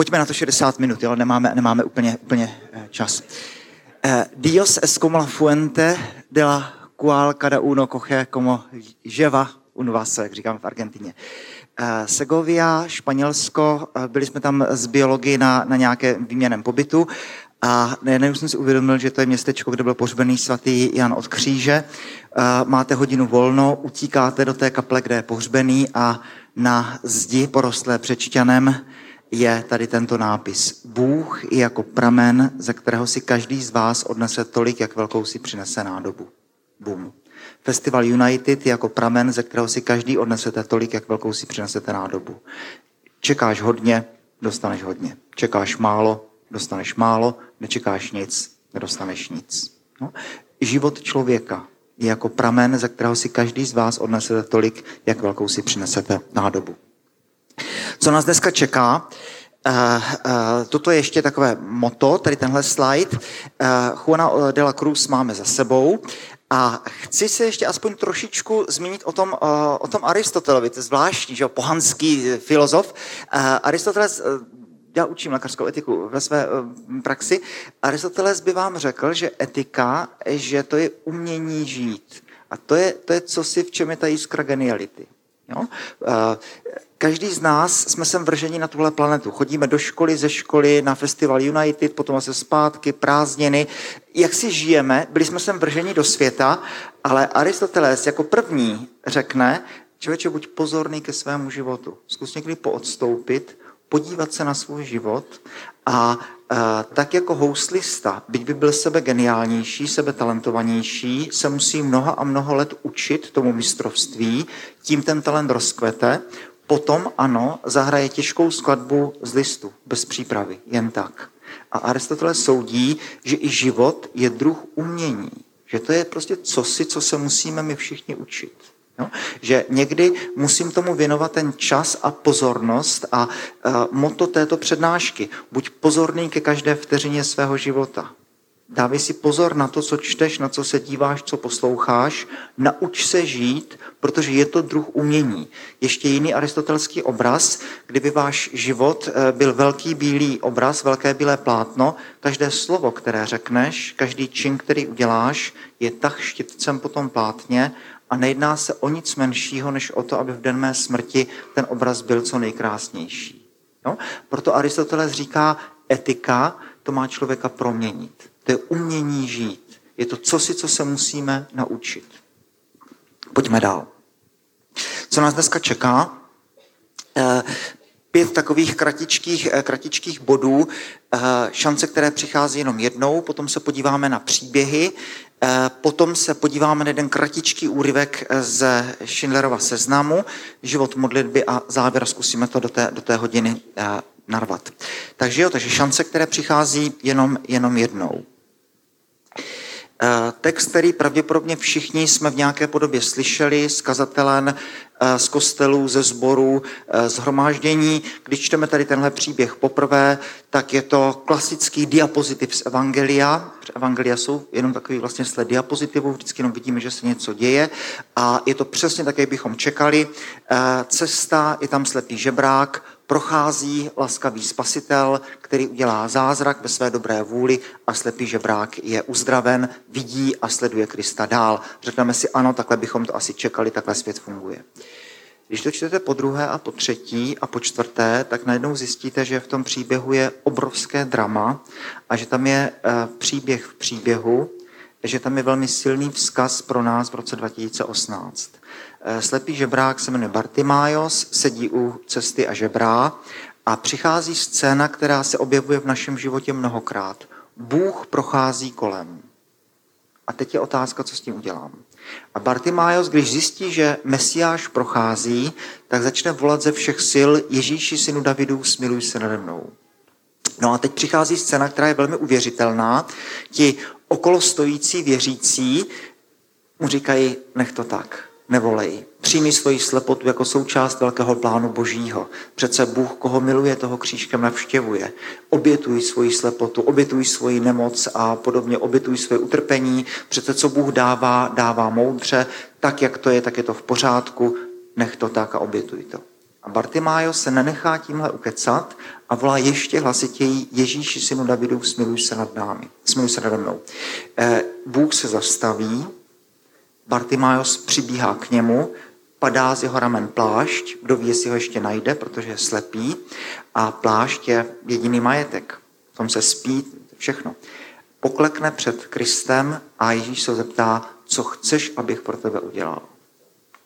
Pojďme na to 60 minut, jo? Nemáme, nemáme úplně, úplně eh, čas. Eh, Dios es como la fuente de la cual cada uno coge como lleva un vaso, jak říkáme v Argentině. Eh, Segovia, Španělsko, byli jsme tam z biologii na, na nějakém výměném pobytu a najednou jsem si uvědomil, že to je městečko, kde byl pohřbený svatý Jan od kříže. Máte hodinu volno, utíkáte do té kaple, kde je pohřbený a na zdi porostlé přečťanem je tady tento nápis. Bůh je jako pramen, ze kterého si každý z vás odnese tolik, jak velkou si přinese nádobu. Boom. Festival United je jako pramen, ze kterého si každý odnesete tolik, jak velkou si přinesete nádobu. Čekáš hodně, dostaneš hodně. Čekáš málo, dostaneš málo. Nečekáš nic, nedostaneš nic. No. Život člověka je jako pramen, ze kterého si každý z vás odnesete tolik, jak velkou si přinesete nádobu. Co nás dneska čeká? Uh, uh, toto je ještě takové moto, tady tenhle slide. Uh, Juana de la Cruz máme za sebou. A chci se ještě aspoň trošičku zmínit o tom, o tom Aristotelovi, to je zvláštní, že pohanský filozof. Aristoteles, já učím lékařskou etiku ve své praxi. Aristoteles by vám řekl, že etika, že to je umění žít. A to je, to je co si, v čem je ta jiskra geniality. Jo? Každý z nás jsme sem vrženi na tuhle planetu. Chodíme do školy, ze školy, na festival United, potom se zpátky, prázdniny. Jak si žijeme, byli jsme sem vrženi do světa, ale Aristoteles jako první řekne, člověče, buď pozorný ke svému životu. Zkus někdy poodstoupit, podívat se na svůj život a tak jako houslista, byť by byl sebe geniálnější, sebe talentovanější, se musí mnoha a mnoho let učit tomu mistrovství, tím ten talent rozkvete, potom ano, zahraje těžkou skladbu z listu, bez přípravy, jen tak. A Aristoteles soudí, že i život je druh umění. Že to je prostě cosi, co se musíme my všichni učit. No? Že někdy musím tomu věnovat ten čas a pozornost a uh, moto této přednášky. Buď pozorný ke každé vteřině svého života. Dávej si pozor na to, co čteš, na co se díváš, co posloucháš. Nauč se žít, protože je to druh umění. Ještě jiný aristotelský obraz, kdyby váš život eh, byl velký bílý obraz, velké bílé plátno, každé slovo, které řekneš, každý čin, který uděláš, je tak štitcem po tom plátně a nejedná se o nic menšího, než o to, aby v den mé smrti ten obraz byl co nejkrásnější. No? Proto Aristoteles říká, etika to má člověka proměnit. To je umění žít. Je to cosi, co se musíme naučit. Pojďme dál. Co nás dneska čeká? Eh, pět takových kratičkých, eh, kratičkých bodů, eh, šance, které přichází jenom jednou, potom se podíváme na příběhy, potom se podíváme na jeden kratičký úryvek ze Schindlerova seznamu, život modlitby a závěr zkusíme to do té, do té hodiny narvat. Takže jo, takže šance, které přichází jenom, jenom jednou. Eh, text, který pravděpodobně všichni jsme v nějaké podobě slyšeli z kazatelen, eh, z kostelů, ze sborů, eh, z hromáždění. Když čteme tady tenhle příběh poprvé, tak je to klasický diapozitiv z Evangelia. Evangelia jsou jenom takový vlastně sled diapozitivů, vždycky jenom vidíme, že se něco děje a je to přesně tak, jak bychom čekali. Cesta, je tam slepý žebrák, prochází laskavý spasitel, který udělá zázrak ve své dobré vůli a slepý žebrák je uzdraven, vidí a sleduje Krista dál. Řekneme si, ano, takhle bychom to asi čekali, takhle svět funguje. Když to čtete po druhé a po třetí a po čtvrté, tak najednou zjistíte, že v tom příběhu je obrovské drama a že tam je eh, příběh v příběhu, že tam je velmi silný vzkaz pro nás v roce 2018. Eh, slepý žebrák se jmenuje Bartimájos, sedí u cesty a žebrá a přichází scéna, která se objevuje v našem životě mnohokrát. Bůh prochází kolem. A teď je otázka, co s tím udělám. A Bartimájos, když zjistí, že Mesiáš prochází, tak začne volat ze všech sil Ježíši synu Davidu, smiluj se nade mnou. No a teď přichází scéna, která je velmi uvěřitelná. Ti okolo stojící věřící mu říkají, nech to tak nevolej. Přijmi svoji slepotu jako součást velkého plánu božího. Přece Bůh, koho miluje, toho křížkem navštěvuje. Obětuj svoji slepotu, obětuj svoji nemoc a podobně obětuj své utrpení. Přece co Bůh dává, dává moudře. Tak, jak to je, tak je to v pořádku. Nech to tak a obětuj to. A Bartimájo se nenechá tímhle ukecat a volá ještě hlasitěji Ježíši synu Davidu, smiluj se nad námi, smiluj se nade mnou. Eh, Bůh se zastaví, Bartimájos přibíhá k němu, padá z jeho ramen plášť, kdo ví, jestli ho ještě najde, protože je slepý a plášť je jediný majetek. V tom se spí všechno. Poklekne před Kristem a Ježíš se zeptá, co chceš, abych pro tebe udělal.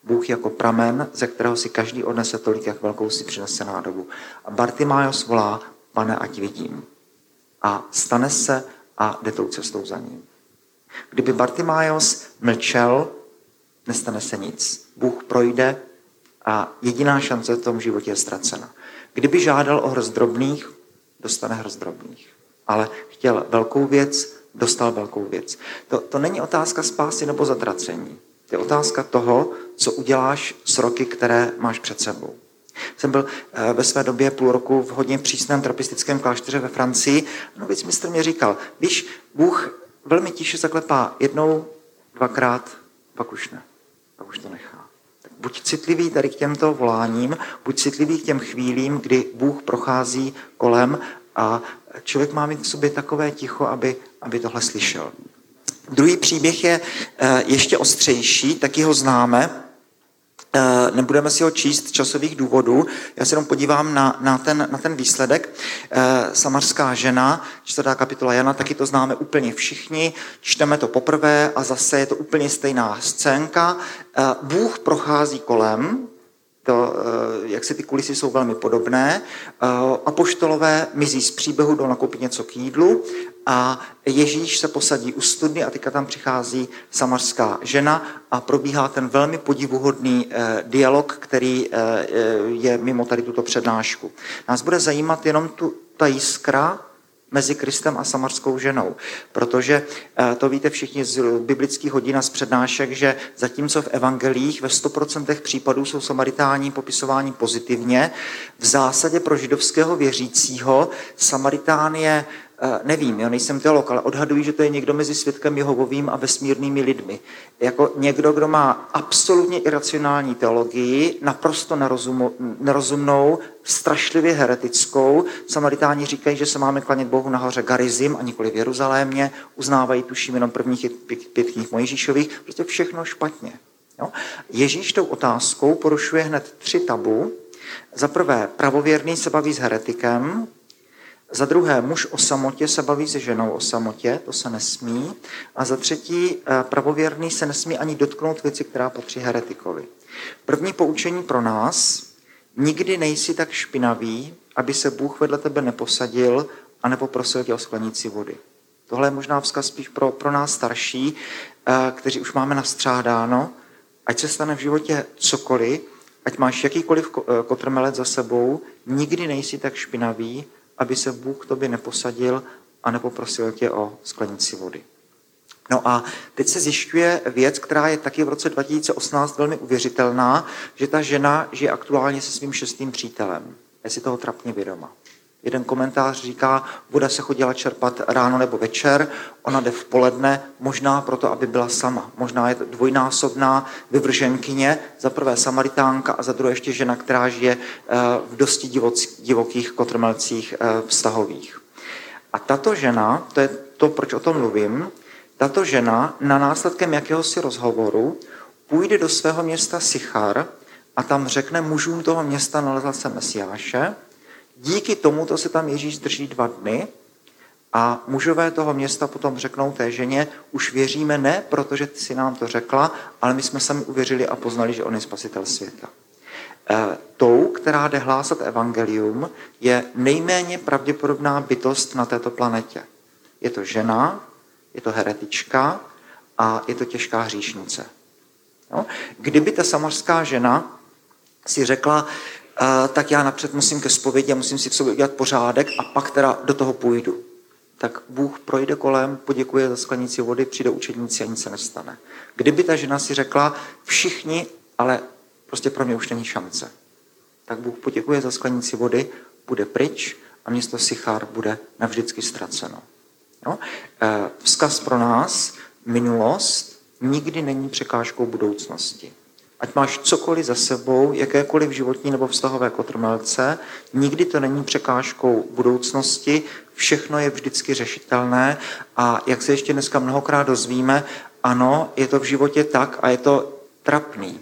Bůh jako pramen, ze kterého si každý odnese tolik, jak velkou si přinese nádobu. A Bartimájos volá, pane, ať vidím. A stane se a jde tou cestou za ním. Kdyby Bartimájos mlčel, nestane se nic. Bůh projde a jediná šance v tom životě je ztracena. Kdyby žádal o hrst drobných, dostane hrst drobných. Ale chtěl velkou věc, dostal velkou věc. To, to není otázka spásy nebo zatracení. To je otázka toho, co uděláš s roky, které máš před sebou. Jsem byl eh, ve své době půl roku v hodně přísném trapistickém klášteře ve Francii. No, mistr mě říkal, víš, Bůh velmi tiše zaklepá jednou, dvakrát, pak už ne. Pak už to nechá. Tak buď citlivý tady k těmto voláním, buď citlivý k těm chvílím, kdy Bůh prochází kolem a člověk má mít v sobě takové ticho, aby, aby tohle slyšel. Druhý příběh je eh, ještě ostřejší, taky ho známe. Eh, nebudeme si ho číst časových důvodů, já se jenom podívám na, na, ten, na ten výsledek. Eh, samarská žena, čtvrtá kapitola Jana, taky to známe úplně všichni, čteme to poprvé a zase je to úplně stejná scénka. Bůh prochází kolem, to, eh, jak se ty kulisy jsou velmi podobné. Eh, apoštolové mizí z příběhu, do nakoupit něco k jídlu a Ježíš se posadí u studny a teďka tam přichází samarská žena a probíhá ten velmi podivuhodný eh, dialog, který je mimo tady tuto přednášku. Nás bude zajímat jenom tu, ta jiskra, mezi Kristem a samarskou ženou. Protože eh, to víte všichni z biblických hodin a z přednášek, že zatímco v evangelích ve 100% případů jsou Samaritáni popisováni pozitivně, v zásadě pro židovského věřícího Samaritán je Eh, nevím, já nejsem teolog, ale odhaduji, že to je někdo mezi světkem Jehovovým a vesmírnými lidmi. Jako někdo, kdo má absolutně iracionální teologii, naprosto nerozumnou, strašlivě heretickou. Samaritáni říkají, že se máme klanět Bohu nahoře Garizim a nikoli v Jeruzalémě, uznávají tuším jenom prvních pět knih Mojžíšových, prostě všechno špatně. Jo? Ježíš tou otázkou porušuje hned tři tabu. Za prvé, pravověrný se baví s heretikem, za druhé, muž o samotě se baví se ženou o samotě, to se nesmí. A za třetí, eh, pravověrný se nesmí ani dotknout věci, která patří heretikovi. První poučení pro nás, nikdy nejsi tak špinavý, aby se Bůh vedle tebe neposadil a nepoprosil tě o sklenici vody. Tohle je možná vzkaz spíš pro, pro nás starší, eh, kteří už máme nastřádáno, ať se stane v životě cokoliv, ať máš jakýkoliv eh, kotrmelec za sebou, nikdy nejsi tak špinavý, aby se Bůh k tobě neposadil a nepoprosil tě o sklenici vody. No a teď se zjišťuje věc, která je taky v roce 2018 velmi uvěřitelná, že ta žena žije aktuálně se svým šestým přítelem. Je si toho trapně vědoma. Jeden komentář říká, voda se chodila čerpat ráno nebo večer, ona jde v poledne, možná proto, aby byla sama. Možná je to dvojnásobná vyvrženkyně, za prvé samaritánka a za druhé ještě žena, která žije eh, v dosti divokých kotrmelcích eh, vztahových. A tato žena, to je to, proč o tom mluvím, tato žena na následkem jakéhosi rozhovoru půjde do svého města Sichar a tam řekne mužům toho města nalezl se Mesiáše, Díky tomuto se tam Ježíš drží dva dny a mužové toho města potom řeknou té ženě, už věříme ne, protože ty si nám to řekla, ale my jsme sami uvěřili a poznali, že on je spasitel světa. E, tou, která jde hlásat evangelium, je nejméně pravděpodobná bytost na této planetě. Je to žena, je to heretička a je to těžká hříšnice. No? Kdyby ta samařská žena si řekla, tak já napřed musím ke zpovědi a musím si v sobě udělat pořádek a pak teda do toho půjdu. Tak Bůh projde kolem, poděkuje za sklenici vody, přijde učedníci a nic se nestane. Kdyby ta žena si řekla, všichni, ale prostě pro mě už není šance, tak Bůh poděkuje za sklenici vody, bude pryč a město Sichár bude navždycky ztraceno. No? Vzkaz pro nás, minulost nikdy není překážkou budoucnosti. Ať máš cokoliv za sebou, jakékoliv životní nebo vztahové kotrmelce, nikdy to není překážkou budoucnosti, všechno je vždycky řešitelné a jak se ještě dneska mnohokrát dozvíme, ano, je to v životě tak a je to trapný.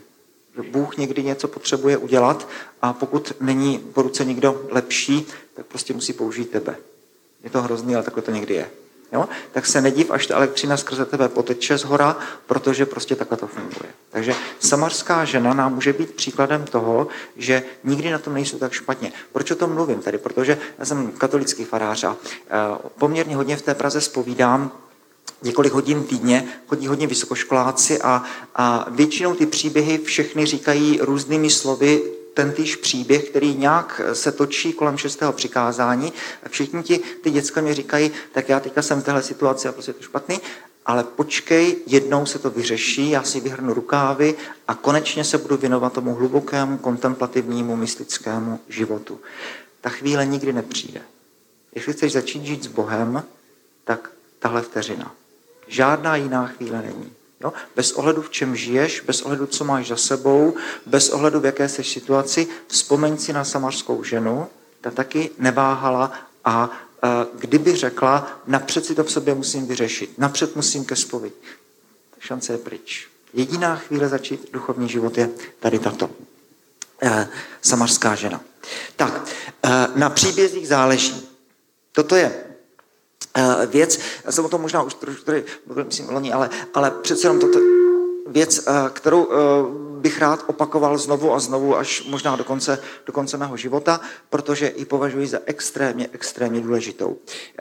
Bůh někdy něco potřebuje udělat a pokud není po ruce nikdo lepší, tak prostě musí použít tebe. Je to hrozný, ale takhle to někdy je. Jo? Tak se nediv, až ta elektřina skrze tebe poteče z hora, protože prostě takhle to funguje. Takže samarská žena nám může být příkladem toho, že nikdy na tom nejsou tak špatně. Proč o tom mluvím tady? Protože já jsem katolický farář a eh, poměrně hodně v té Praze spovídám, několik hodin týdně, chodí hodně vysokoškoláci a, a většinou ty příběhy všechny říkají různými slovy ten týž příběh, který nějak se točí kolem šestého přikázání. A všichni ti, ty děcka mi říkají, tak já teďka jsem v téhle situaci a prostě je to špatný, ale počkej, jednou se to vyřeší, já si vyhrnu rukávy a konečně se budu věnovat tomu hlubokému, kontemplativnímu, mystickému životu. Ta chvíle nikdy nepřijde. Jestli chceš začít žít s Bohem, tak tahle vteřina. Žádná jiná chvíle není. Jo? Bez ohledu, v čem žiješ, bez ohledu, co máš za sebou, bez ohledu, v jaké jsi situaci, vzpomeň si na samarskou ženu, ta taky neváhala a e, kdyby řekla, napřed si to v sobě musím vyřešit, napřed musím ke spovědi, šance je pryč. Jediná chvíle začít duchovní život je tady tato. E, samarská žena. Tak, e, na příbězích záleží. Toto je věc, já jsem o tom možná už trošku tady mluvil, myslím, loni, ale, ale přece jenom toto věc, eh, kterou eh, bych rád opakoval znovu a znovu až možná do konce, do konce mého života, protože ji považuji za extrémně, extrémně důležitou.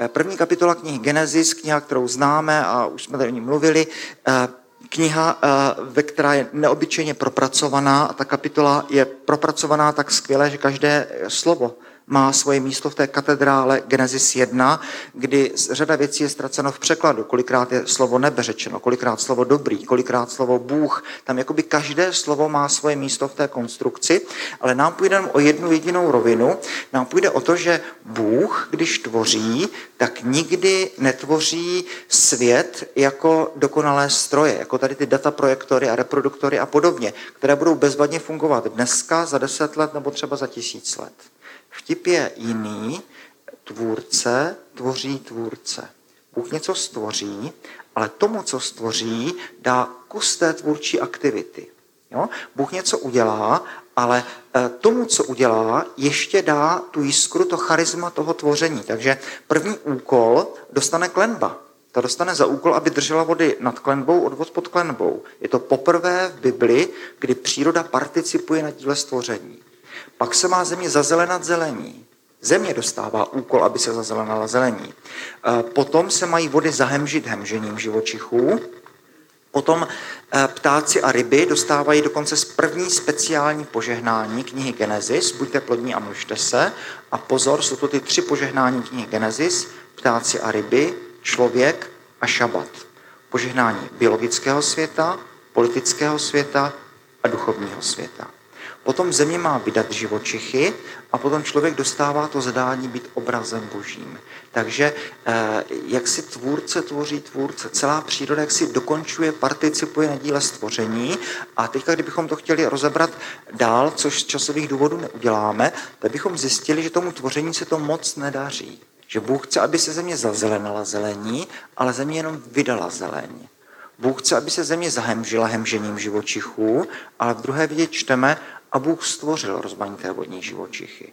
První kapitola knihy Genesis, kniha, kterou známe a už jsme tady o ní mluvili, kniha, ve která je neobyčejně propracovaná a ta kapitola je propracovaná tak skvěle, že každé slovo má svoje místo v té katedrále Genesis 1, kdy řada věcí je ztraceno v překladu. Kolikrát je slovo nebe řečeno, kolikrát slovo dobrý, kolikrát slovo Bůh. Tam jakoby každé slovo má svoje místo v té konstrukci, ale nám půjde o jednu jedinou rovinu. Nám půjde o to, že Bůh, když tvoří, tak nikdy netvoří svět jako dokonalé stroje, jako tady ty dataprojektory a reproduktory a podobně, které budou bezvadně fungovat dneska, za deset let nebo třeba za tisíc let. Vtip je jiný. Tvůrce tvoří tvůrce. Bůh něco stvoří, ale tomu, co stvoří, dá kus té tvůrčí aktivity. Jo? Bůh něco udělá, ale e, tomu, co udělá, ještě dá tu jiskru, to charisma toho tvoření. Takže první úkol dostane klenba. Ta dostane za úkol, aby držela vody nad klenbou, odvod pod klenbou. Je to poprvé v Bibli, kdy příroda participuje na díle stvoření. Pak se má země zazelenat zelení. Země dostává úkol, aby se zazelenala zelení. E, potom se mají vody zahemžit hemžením živočichů. Potom e, ptáci a ryby dostávají dokonce z první speciální požehnání knihy Genesis, buďte plodní a množte se. A pozor, jsou to ty tři požehnání knihy Genesis, ptáci a ryby, člověk a šabat. Požehnání biologického světa, politického světa a duchovního světa. Potom země má vydat živočichy a potom člověk dostává to zadání být obrazem božím. Takže eh, jak si tvůrce tvoří tvůrce, celá příroda jak si dokončuje, participuje na díle stvoření a teďka, kdybychom to chtěli rozebrat dál, což z časových důvodů neuděláme, tak bychom zjistili, že tomu tvoření se to moc nedaří. Že Bůh chce, aby se země zazelenala zelení, ale země jenom vydala zelení. Bůh chce, aby se země zahemžila hemžením živočichů, ale v druhé vědě čteme, a Bůh stvořil rozmanité vodní živočichy.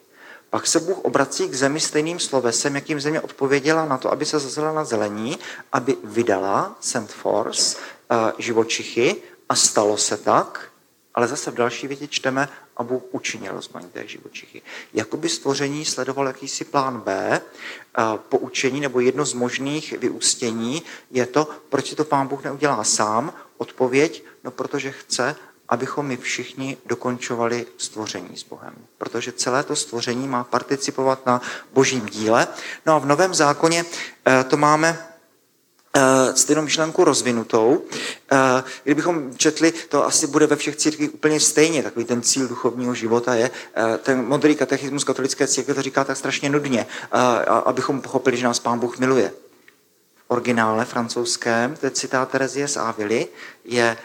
Pak se Bůh obrací k zemi stejným slovesem, jakým země odpověděla na to, aby se zazela na zelení, aby vydala, sent force, eh, živočichy a stalo se tak, ale zase v další větě čteme, a Bůh učinil rozmanité živočichy. Jakoby stvoření sledoval jakýsi plán B, eh, poučení nebo jedno z možných vyústění je to, proč si to pán Bůh neudělá sám. Odpověď, no protože chce, abychom my všichni dokončovali stvoření s Bohem. Protože celé to stvoření má participovat na božím díle. No a v Novém zákoně eh, to máme eh, stejnou myšlenku rozvinutou. Eh, kdybychom četli, to asi bude ve všech církvích úplně stejně, takový ten cíl duchovního života je, ten modrý katechismus katolické církve to říká tak strašně nudně, abychom pochopili, že nás Pán Bůh miluje. Originále francouzském, to je citát Terezie z Avily, je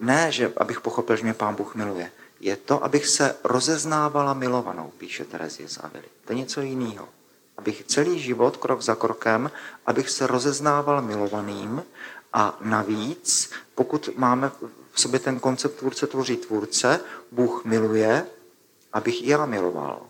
ne, že abych pochopil, že mě pán Bůh miluje. Je to, abych se rozeznávala milovanou, píše Terezie z Avily. To je něco jiného. Abych celý život, krok za krokem, abych se rozeznával milovaným a navíc, pokud máme v sobě ten koncept tvůrce tvoří tvůrce, Bůh miluje, abych i já miloval.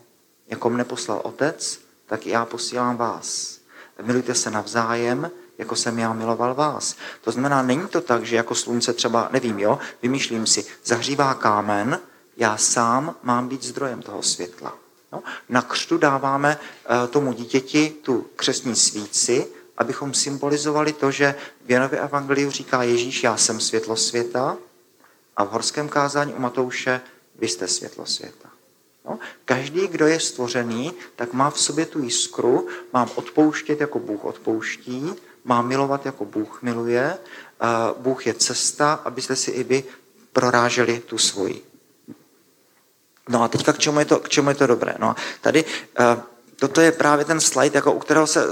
Jako mne poslal otec, tak já posílám vás. Milujte se navzájem, jako jsem já miloval vás. To znamená, není to tak, že jako slunce třeba, nevím, jo, vymýšlím si, zahřívá kámen, já sám mám být zdrojem toho světla. No, na křtu dáváme uh, tomu dítěti tu křesní svíci, abychom symbolizovali to, že v Janově evangeliu říká Ježíš, já jsem světlo světa, a v horském kázání u Matouše, vy jste světlo světa. No, každý, kdo je stvořený, tak má v sobě tu jiskru, mám odpouštět, jako Bůh odpouští, má milovat, jako Bůh miluje. Bůh je cesta, abyste si i vy proráželi tu svoji. No a teďka k čemu je to, k čemu je to dobré? No, tady uh, toto je právě ten slide, jako u kterého se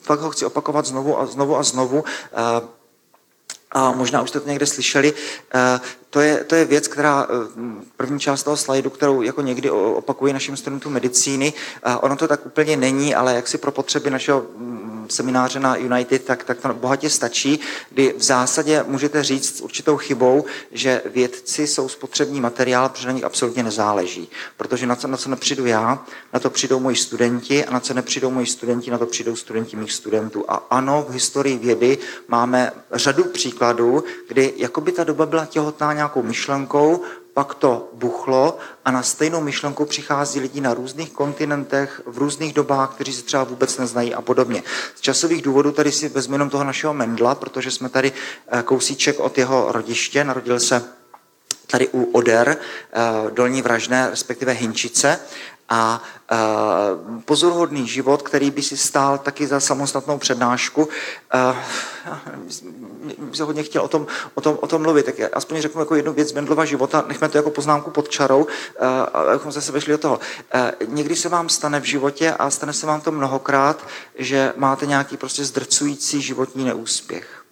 fakt ho chci opakovat znovu a znovu a znovu. Uh, a možná už jste to někde slyšeli, uh, to je, to je věc, která, první část toho slajdu, kterou jako někdy opakuji našim studentům medicíny, ono to tak úplně není, ale jak si pro potřeby našeho semináře na United, tak, tak to bohatě stačí, kdy v zásadě můžete říct s určitou chybou, že vědci jsou spotřební materiál, protože na nich absolutně nezáleží. Protože na co, na co nepřijdu já, na to přijdou moji studenti a na co nepřijdou moji studenti, na to přijdou studenti mých studentů. A ano, v historii vědy máme řadu příkladů, kdy jako by ta doba byla těhotná nějakou myšlenkou, pak to buchlo a na stejnou myšlenku přichází lidi na různých kontinentech, v různých dobách, kteří se třeba vůbec neznají a podobně. Z časových důvodů tady si vezmu jenom toho našeho Mendla, protože jsme tady eh, kousíček od jeho rodiště, narodil se tady u Oder, eh, dolní vražné, respektive Hinčice a uh, pozoruhodný život, který by si stál taky za samostatnou přednášku. Uh, jsem se hodně chtěl o tom, o, tom, o tom mluvit, tak já aspoň řeknu jako jednu věc z Mendlova života, nechme to jako poznámku pod čarou, uh, abychom zase vešli do toho. Někdy se vám stane v životě a stane se vám to mnohokrát, že máte nějaký prostě zdrcující životní neúspěch.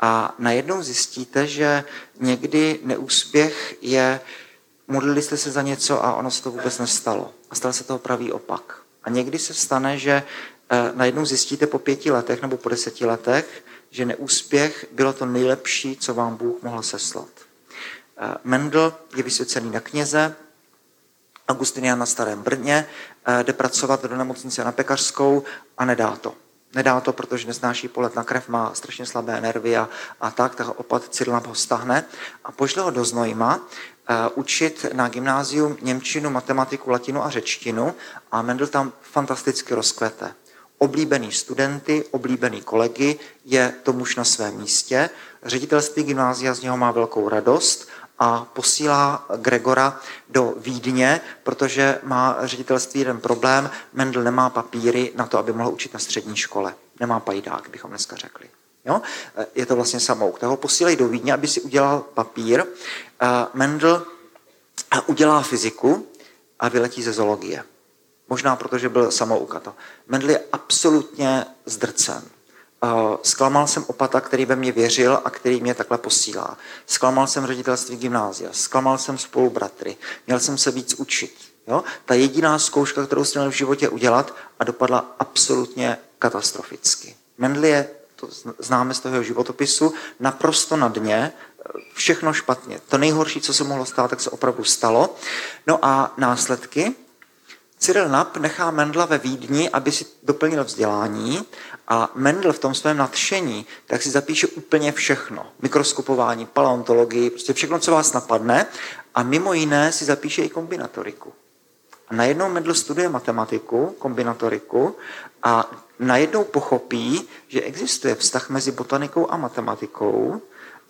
A najednou zjistíte, že někdy neúspěch je modlili jste se za něco a ono se to vůbec nestalo. A stal se toho pravý opak. A někdy se stane, že eh, najednou zjistíte po pěti letech nebo po deseti letech, že neúspěch bylo to nejlepší, co vám Bůh mohl seslat. Eh, Mendel je vysvěcený na kněze, Augustinian na Starém Brně, eh, jde pracovat do nemocnice na Pekařskou a nedá to. Nedá to, protože nesnáší polet na krev, má strašně slabé nervy a, a tak, tak opat Cyril ho stahne a pošle ho do Znojma, učit na gymnázium Němčinu, matematiku, latinu a řečtinu a Mendel tam fantasticky rozkvete. Oblíbený studenty, oblíbený kolegy, je to muž na svém místě. Ředitelství gymnázia z něho má velkou radost a posílá Gregora do Vídně, protože má ředitelství jeden problém. Mendel nemá papíry na to, aby mohl učit na střední škole. Nemá pajdák, bychom dneska řekli. Jo? Eh, je to vlastně samouk. Tak ho posílají do Vídně, aby si udělal papír. Mendel udělá fyziku a vyletí ze zoologie. Možná protože byl samouk. Mendel je absolutně zdrcen. Zklamal jsem opata, který ve mě věřil a který mě takhle posílá. Zklamal jsem ředitelství gymnázia, zklamal jsem spolubratry, měl jsem se víc učit. Jo? Ta jediná zkouška, kterou jsem měl v životě udělat a dopadla absolutně katastroficky. Mendel je to známe z toho životopisu, naprosto na dně, všechno špatně. To nejhorší, co se mohlo stát, tak se opravdu stalo. No a následky? Cyril Nap nechá Mendla ve Vídni, aby si doplnil vzdělání a Mendel v tom svém nadšení tak si zapíše úplně všechno. Mikroskopování, paleontologii, prostě všechno, co vás napadne a mimo jiné si zapíše i kombinatoriku. A najednou Mendel studuje matematiku, kombinatoriku a najednou pochopí, že existuje vztah mezi botanikou a matematikou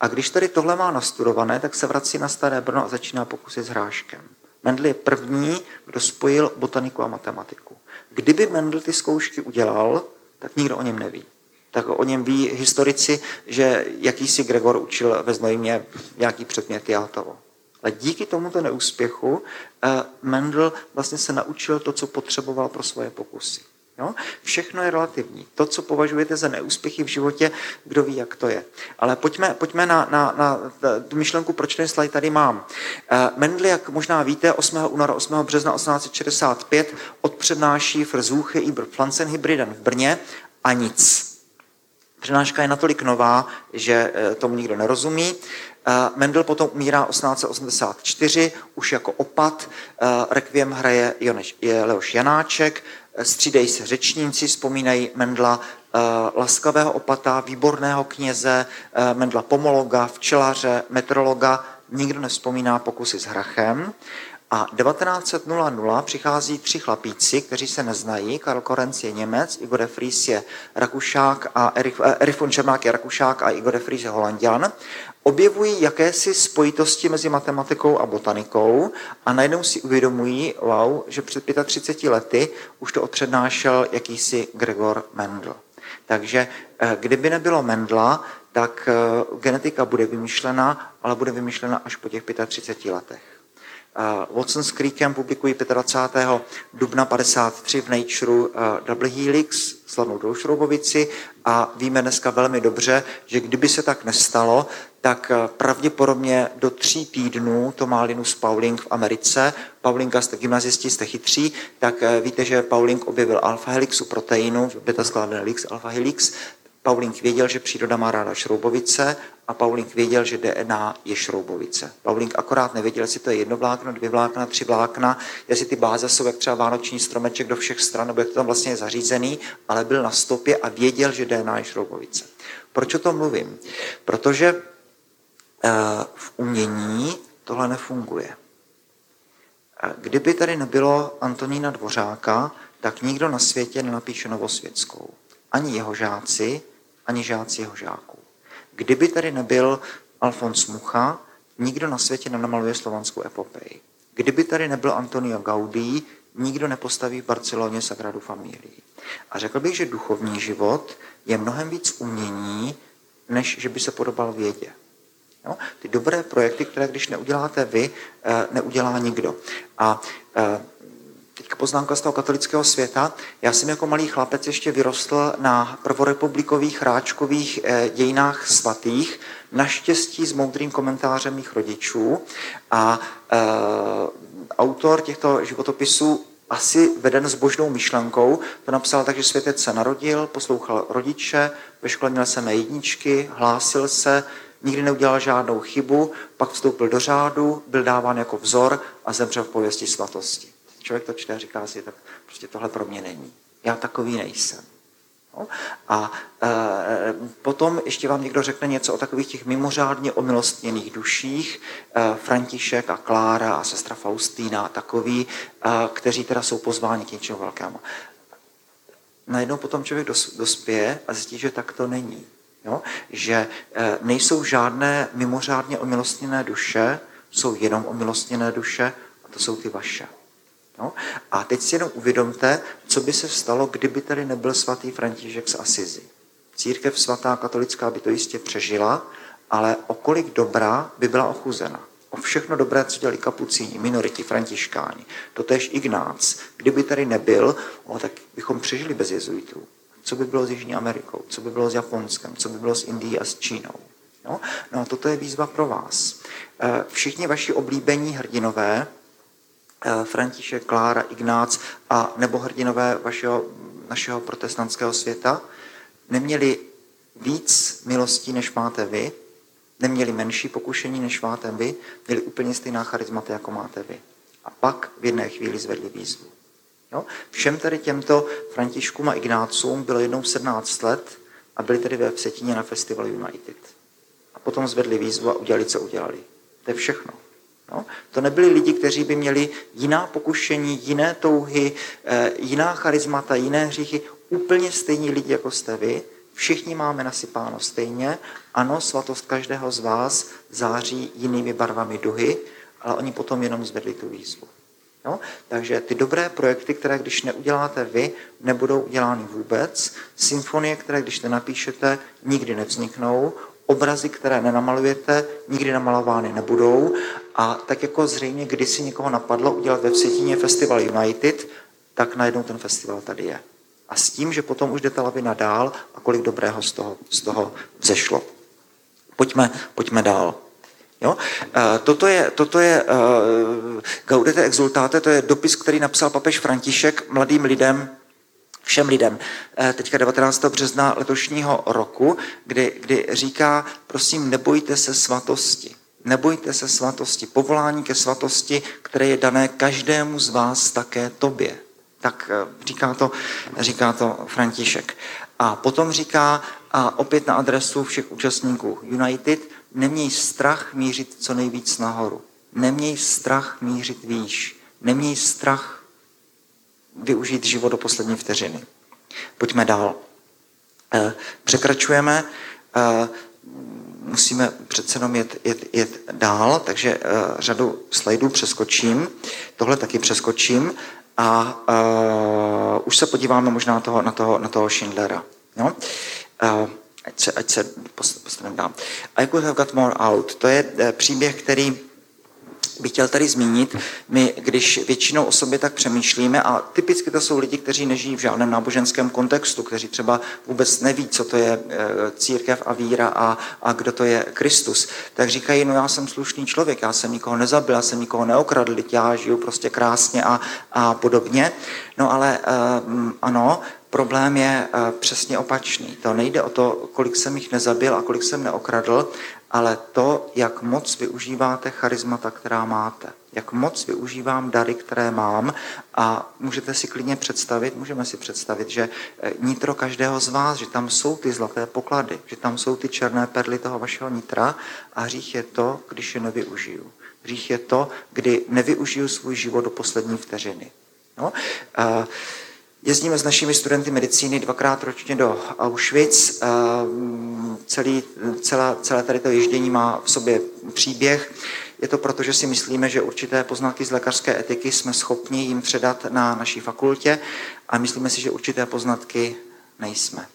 a když tady tohle má nastudované, tak se vrací na Staré Brno a začíná pokusy s hráškem. Mendel je první, kdo spojil botaniku a matematiku. Kdyby Mendel ty zkoušky udělal, tak nikdo o něm neví. Tak o něm ví historici, že jakýsi Gregor učil ve Znojmě nějaký předměty a toho. Ale díky tomuto neúspěchu eh, Mendel vlastně se naučil to, co potřeboval pro svoje pokusy. Jo? Všechno je relativní. To, co považujete za neúspěchy v životě, kdo ví, jak to je. Ale pojďme, pojďme na, na, na tu myšlenku, proč ten slide tady mám. Eh, Mendel, jak možná víte, 8. února 8. března 1865 odpřednáší Versuche über Pflanzenhybriden v Brně a nic. Přednáška je natolik nová, že eh, tomu nikdo nerozumí. Eh, Mendel potom umírá 1884, už jako opat. Requiem hraje Leoš Janáček, střídají se řečníci, vzpomínají Mendla eh, laskavého opata, výborného kněze, eh, Mendla pomologa, včelaře, metrologa, nikdo nevzpomíná pokusy s hrachem. A 1900 přichází tři chlapíci, kteří se neznají. Karl Korenc je Němec, Igor de Vries je Rakušák a Erich, eh, Erich von Černák je Rakušák a Igor de Vries je Holandian objevují jakési spojitosti mezi matematikou a botanikou a najednou si uvědomují, wow, že před 35 lety už to odpřednášel jakýsi Gregor Mendel. Takže eh, kdyby nebylo Mendla, tak eh, genetika bude vymyšlena, ale bude vymyšlena až po těch 35 letech. Watson s Creekem publikují 25. dubna 53 v Nature Double Helix, slavnou dvoušroubovici a víme dneska velmi dobře, že kdyby se tak nestalo, tak eh, pravděpodobně do tří týdnů to má Linus Pauling v Americe. Paulinga jste gymnazisti, jste chytří, tak eh, víte, že Pauling objevil alfa helixu proteinu, beta skládaný helix, alfa helix. Pauling věděl, že příroda má ráda šroubovice a Pauling věděl, že DNA je šroubovice. Pauling akorát nevěděl, jestli to je jedno vlákno, dvě vlákna, tři vlákna, jestli ty báze jsou jak třeba vánoční stromeček do všech stran, nebo jak to tam vlastně je zařízený, ale byl na stopě a věděl, že DNA je šroubovice. Proč o tom mluvím? Protože Eh, v umění tohle nefunguje. Eh, kdyby tady nebylo Antonína Dvořáka, tak nikdo na světě nenapíše Novosvětskou. Ani jeho žáci, ani žáci jeho žáků. Kdyby tady nebyl Alfons Mucha, nikdo na světě nenamaluje slovanskou epopej. Kdyby tady nebyl Antonio Gaudí, nikdo nepostaví v Barceloně Sagradu Familii. A řekl bych, že duchovní život je mnohem víc umění, než že by se podobal vědě. Jo? Ty dobré projekty, které když neuděláte vy, eh, neudělá nikdo. A eh, poznámka z toho katolického světa. Já jsem jako malý chlapec ještě vyrostl na prvorepublikových ráčkových eh, dějinách svatých, naštěstí s moudrým komentářem mých rodičů. A e, autor těchto životopisů asi veden s božnou myšlenkou, to napsal tak, že světec se narodil, poslouchal rodiče, ve škole měl se jedničky, hlásil se, nikdy neudělal žádnou chybu, pak vstoupil do řádu, byl dáván jako vzor a zemřel v pověsti svatosti. Člověk to čte a říká si, tak prostě tohle pro mě není. Já takový nejsem. No? A e, potom ještě vám někdo řekne něco o takových těch mimořádně omilostněných duších, e, František a Klára a sestra Faustína a takový, e, kteří teda jsou pozváni k něčemu velkému. Najednou potom člověk dospěje a zjistí, že tak to není. Jo? Že eh, nejsou žádné mimořádně omilostněné duše, jsou jenom omilostněné duše a to jsou ty vaše. Jo? A teď si jenom uvědomte, co by se stalo, kdyby tady nebyl svatý František z Asizi. Církev svatá katolická by to jistě přežila, ale o kolik dobrá by byla ochuzena. O všechno dobré, co dělali kapucíni, minoriti, františkáni. Totež Ignác. Kdyby tady nebyl, o, tak bychom přežili bez jezuitů co by bylo s Jižní Amerikou, co by bylo s Japonskem, co by bylo s Indií a s Čínou. No, no a toto je výzva pro vás. Eh, všichni vaši oblíbení hrdinové, František, Klára, Ignác a nebo hrdinové vašeho, našeho protestantského světa, neměli víc milostí, než máte vy, neměli menší pokušení, než máte vy, měli úplně stejná charizmata, jako máte vy. A pak v jedné chvíli zvedli výzvu. Jo? Všem tady těmto Františkům a Ignácům bylo jednou 17 let a byli tedy ve Vsetíně na Festival United. A potom zvedli výzvu a udělali, co udělali. To je všechno. No? To nebyli lidi, kteří by měli jiná pokušení, jiné touhy, eh, jiná charizmata, jiné hříchy, úplně stejní lidi, jako jste vy. Všichni máme nasypáno stejně. Ano, svatost každého z vás září jinými barvami duhy, ale oni potom jenom zvedli tu výzvu. Jo? Takže ty dobré projekty, které když neuděláte vy, nebudou udělány vůbec. Symfonie, které když nenapíšete, nikdy nevzniknou. Obrazy, které nenamalujete, nikdy namalovány nebudou. A tak jako zřejmě kdysi někoho napadlo udělat ve Vsetíně Festival United, tak najednou ten festival tady je. A s tím, že potom už jde ta lavina dál a kolik dobrého z toho, z toho zešlo. Pojďme, pojďme dál. Jo? Eh, toto je, toto je uh, Gaudete exultate, to je dopis, který napsal papež František mladým lidem, všem lidem, uh, teďka 19. března letošního roku, kdy, kdy říká, prosím, nebojte se svatosti. Nebojte se svatosti, povolání ke svatosti, které je dané každému z vás, také tobě. Tak říká to, říká to František. A potom říká, a opět na adresu všech účastníků United, neměj strach mířit co nejvíc nahoru. Neměj strach mířit výš. Neměj strach využít život do poslední vteřiny. Pojďme dál. Eh, překračujeme, eh, musíme přece jenom jet, jet, jet dál, takže eh, řadu slajdů přeskočím. Tohle taky přeskočím a uh, už se podíváme možná na toho, na toho, na toho Schindlera. Jo? Uh, ať se, ať se postavím dám. I could have got more out. To je eh, příběh, který bych chtěl tady zmínit. My, když většinou o sobě tak přemýšlíme, a typicky to jsou lidi, kteří nežijí v žádném náboženském kontextu, kteří třeba vůbec neví, co to je eh, církev a víra a, a kdo to je Kristus, tak říkají, no já jsem slušný člověk, já jsem nikoho nezabil, já jsem nikoho neokradl, já žiju prostě krásně a, a podobně. No ale um, ano, Problém je eh, přesně opačný. To nejde o to, kolik jsem jich nezabil a kolik jsem neokradl, ale to, jak moc využíváte charismata, která máte. Jak moc využívám dary, které mám a můžete si klidně představit, můžeme si představit, že eh, nitro každého z vás, že tam jsou ty zlaté poklady, že tam jsou ty černé perly toho vašeho nitra a hřích je to, když je nevyužiju. Hřích je to, kdy nevyužiju svůj život do poslední vteřiny. No? Uh, Jezdíme s našimi studenty medicíny dvakrát ročně do Auschwitz. Celý, celá, celé tady to ježdění má v sobě příběh. Je to proto, že si myslíme, že určité poznatky z lékařské etiky jsme schopni jim předat na naší fakultě a myslíme si, že určité poznatky nejsme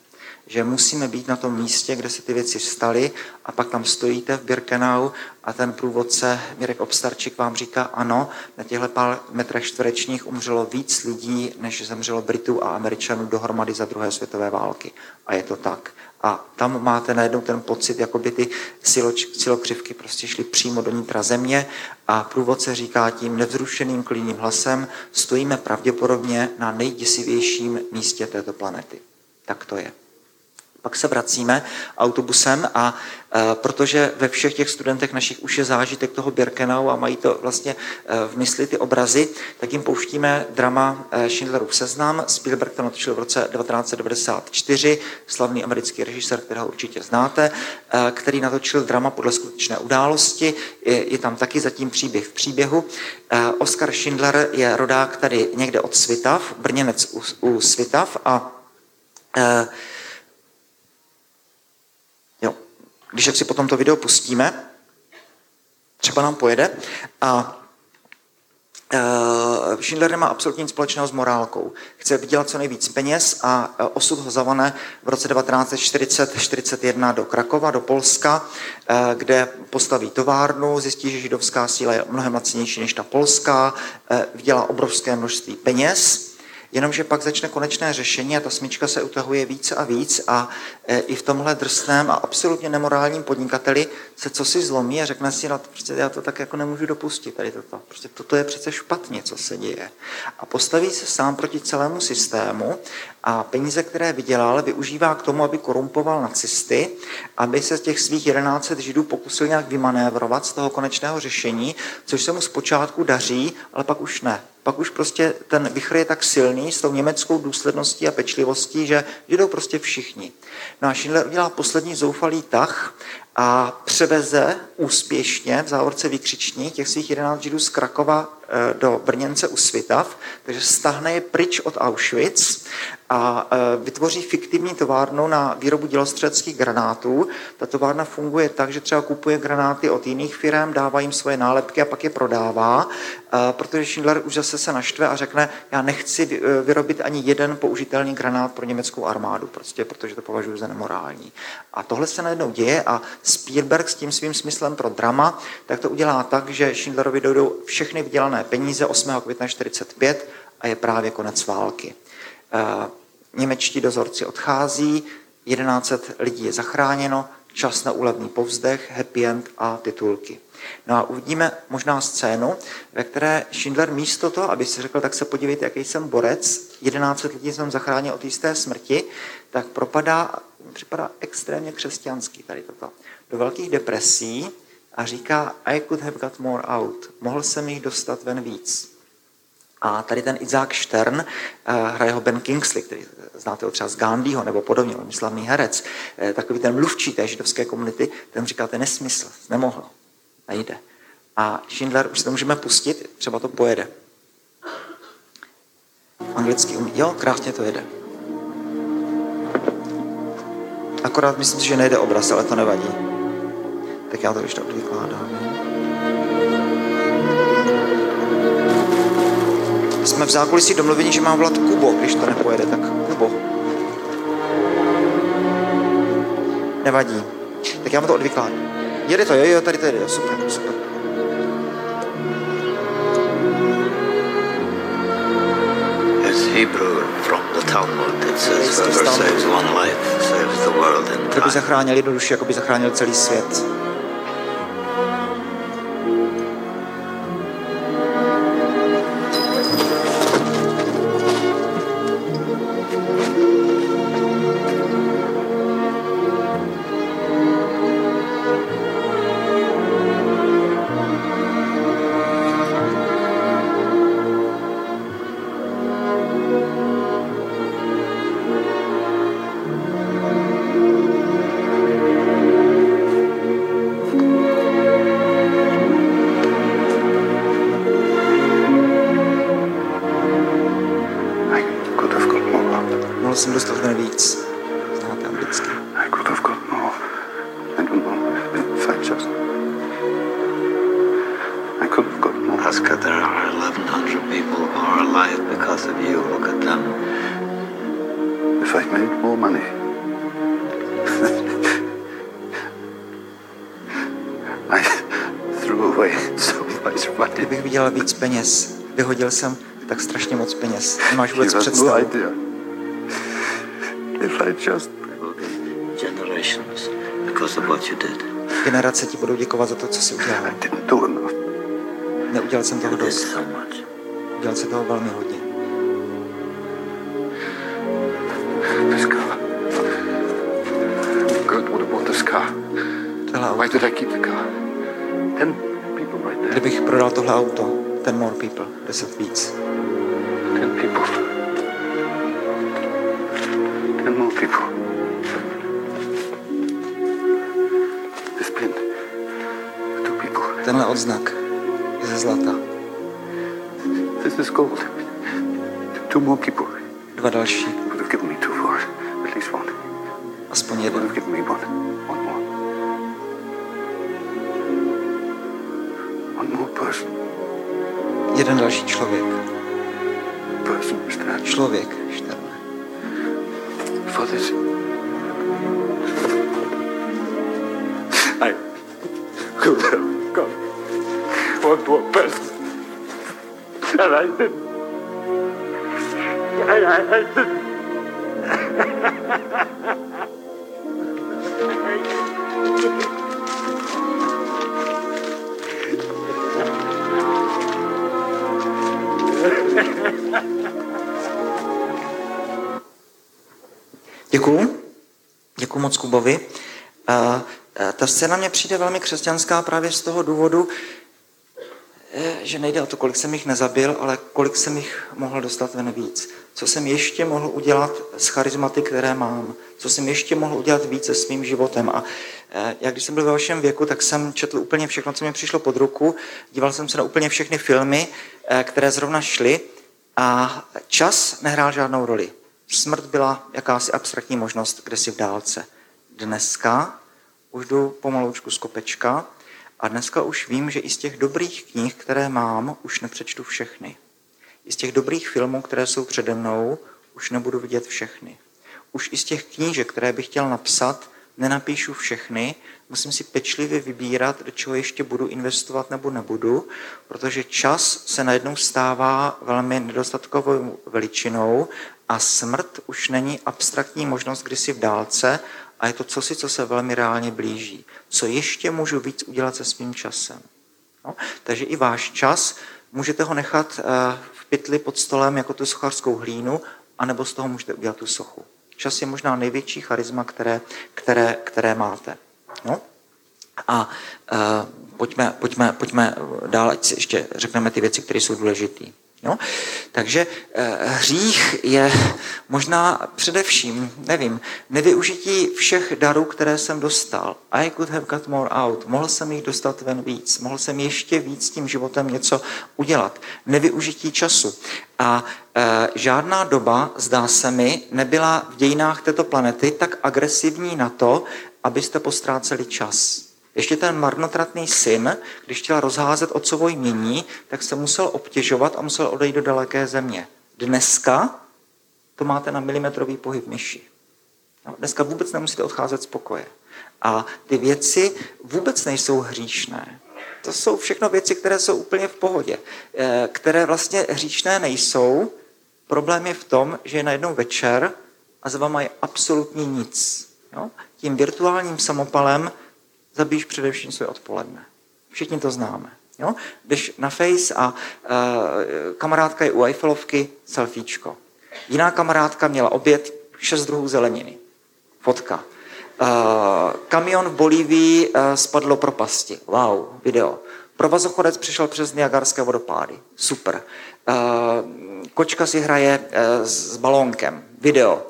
že musíme být na tom místě, kde se ty věci staly a pak tam stojíte v Birkenau a ten průvodce Mirek Obstarčík vám říká, ano, na těchto pár metrech čtverečních umřelo víc lidí, než zemřelo Britů a Američanů dohromady za druhé světové války. A je to tak. A tam máte najednou ten pocit, jako by ty siloč, silokřivky prostě šly přímo do nitra země a průvodce říká tím nevzrušeným klidným hlasem, stojíme pravděpodobně na nejděsivějším místě této planety. Tak to je. Pak se vracíme autobusem a e, protože ve všech těch studentech našich už je zážitek toho Birkenau a mají to vlastně e, v mysli ty obrazy, tak jim pouštíme drama e, Schindlerův seznam. Spielberg to natočil v roce 1994, slavný americký režisér, kterého určitě znáte, e, který natočil drama podle skutečné události. Je, je tam taky zatím příběh v příběhu. E, Oscar Schindler je rodák tady někde od Svitav, brněnec u, u Svitav a e, když jak si potom to video pustíme, třeba nám pojede a Uh, Schindler nemá absolutně nic společného s morálkou. Chce vydělat co nejvíc peněz a uh, osud ho zavane v roce 1940-41 do Krakova, do Polska, uh, kde postaví továrnu, zjistí, že židovská síla je mnohem lacinější než ta polská, vydělá obrovské množství peněz Jenomže pak začne konečné řešení a ta smyčka se utahuje více a víc a e, i v tomhle drsném a absolutně nemorálním podnikateli se co si zlomí a řekne si, no, prostě já to tak jako nemůžu dopustit, tady toto. Prostě toto je přece špatně, co se děje. A postaví se sám proti celému systému a peníze, které vydělal, využívá k tomu, aby korumpoval nacisty, aby se z těch svých 11 židů pokusil nějak vymanévrovat z toho konečného řešení, což se mu zpočátku daří, ale pak už ne pak už prostě ten vichr je tak silný s tou německou důsledností a pečlivostí, že jdou prostě všichni. No a Schindler udělá poslední zoufalý tah a převeze úspěšně v závorce vykřiční těch svých 11 židů z Krakova eh, do Brněnce u Svitav, takže stahne je pryč od Auschwitz a e, vytvoří fiktivní továrnu na výrobu dělostřeleckých granátů. Ta továrna funguje tak, že třeba kupuje granáty od jiných firm, dává jim svoje nálepky a pak je prodává, e, protože Schindler už zase se naštve a řekne, já nechci e, vyrobit ani jeden použitelný granát pro německou armádu, prostě, protože to považuji za nemorální. A tohle se najednou děje a Spielberg s tím svým smyslem pro drama, tak to udělá tak, že Schindlerovi dojdou všechny vydělané peníze 8. května 1945 a je právě konec války. Němečtí dozorci odchází, 1100 lidí je zachráněno, čas na úlevný povzdech, happy end a titulky. No a uvidíme možná scénu, ve které Schindler místo toho, aby si řekl, tak se podívejte, jaký jsem borec, 11 lidí jsem zachránil od jisté smrti, tak propadá, připadá extrémně křesťanský tady toto, do velkých depresí a říká, I could have got more out. Mohl jsem jich dostat ven víc. A tady ten Isaac Stern, eh, hraje ho Ben Kingsley, který znáte ho třeba z Gandhiho nebo podobně, on slavný herec, eh, takový ten mluvčí té židovské komunity, ten říká, to je nesmysl, nemohl, nejde. A Schindler, už se to můžeme pustit, třeba to pojede. Anglicky umí, jo, krásně to jede. Akorát myslím si, že nejde obraz, ale to nevadí. Tak já to ještě odvykládám. Jsme v zákulisí domluvení, že mám volat Kubo, když to nepojede, tak Kubo. Nevadí. Tak já mu to odvykládám. Jede to, jo, jo, tady to jede, super, super. It's Hebrew from the Talmud. It says whoever saves one life saves the world in Kdo by zachránil jednu duši, jako by zachránil celý svět. Peněz. Vyhodil jsem tak strašně moc peněz. Nemáš vůbec představu. Generace ti budou děkovat za to, co jsi udělal. Neudělal jsem toho dost. Udělal jsem toho velmi hodně. Tohle auto. Kdybych prodal tohle auto, ten more people, deset víc. Ten people. Ten more people. This pin. Two people. Tenhle odznak je ze zlata. This is gold. Two more people. Dva další. Jeden další člověk. Člověk, Šterne. I could have gone one more person. And I didn't. And I, moc Kubovi. Ta scéna mě přijde velmi křesťanská právě z toho důvodu, e, že nejde o to, kolik jsem jich nezabil, ale kolik jsem jich mohl dostat ven víc. Co jsem ještě mohl udělat s charizmaty, které mám. Co jsem ještě mohl udělat víc se svým životem. A e, jak když jsem byl ve vašem věku, tak jsem četl úplně všechno, co mi přišlo pod ruku. Díval jsem se na úplně všechny filmy, e, které zrovna šly. A čas nehrál žádnou roli. Smrt byla jakási abstraktní možnost, kde si v dálce. Dneska už jdu pomaloučku z kopečka a dneska už vím, že i z těch dobrých knih, které mám, už nepřečtu všechny. I z těch dobrých filmů, které jsou přede mnou, už nebudu vidět všechny. Už i z těch knížek, které bych chtěl napsat, nenapíšu všechny, musím si pečlivě vybírat, do čeho ještě budu investovat nebo nebudu, protože čas se najednou stává velmi nedostatkovou veličinou a smrt už není abstraktní možnost kdysi v dálce a je to cosi, co se velmi reálně blíží. Co ještě můžu víc udělat se svým časem? No, takže i váš čas můžete ho nechat eh, v pytli pod stolem jako tu sochařskou hlínu, anebo z toho můžete udělat tu sochu. Čas je možná největší charisma, které, které, které máte. No? A uh, pojďme, pojďme, pojďme dál, ať si ještě řekneme ty věci, které jsou důležité. No? Takže eh, hřích je možná především, nevím, nevyužití všech darů, které jsem dostal. I could have got more out. Mohl jsem jich dostat ven víc. Mohl jsem ještě víc tím životem něco udělat. Nevyužití času. A e, žádná doba, zdá se mi, nebyla v dějinách této planety tak agresivní na to, abyste postráceli čas. Ještě ten marnotratný syn, když chtěl rozházet otcovo jmění, tak se musel obtěžovat a musel odejít do daleké země. Dneska to máte na milimetrový pohyb myši. No, dneska vůbec nemusíte odcházet z pokoje. A ty věci vůbec nejsou hříšné. To jsou všechno věci, které jsou úplně v pohodě. Eh, které vlastně hříšné nejsou. Problém je v tom, že je najednou večer a za váma je absolutně nic. Jo? Tím virtuálním samopalem zabíjíš především své odpoledne. Všichni to známe. Jo? Jdeš na Face a uh, kamarádka je u Eiffelovky, selfiečko. Jiná kamarádka měla oběd, šest druhů zeleniny. Fotka. Uh, kamion v Bolívii uh, spadlo propasti. Wow, video. Provazochodec přišel přes Niagarské vodopády. Super. Uh, kočka si hraje uh, s balónkem. Video.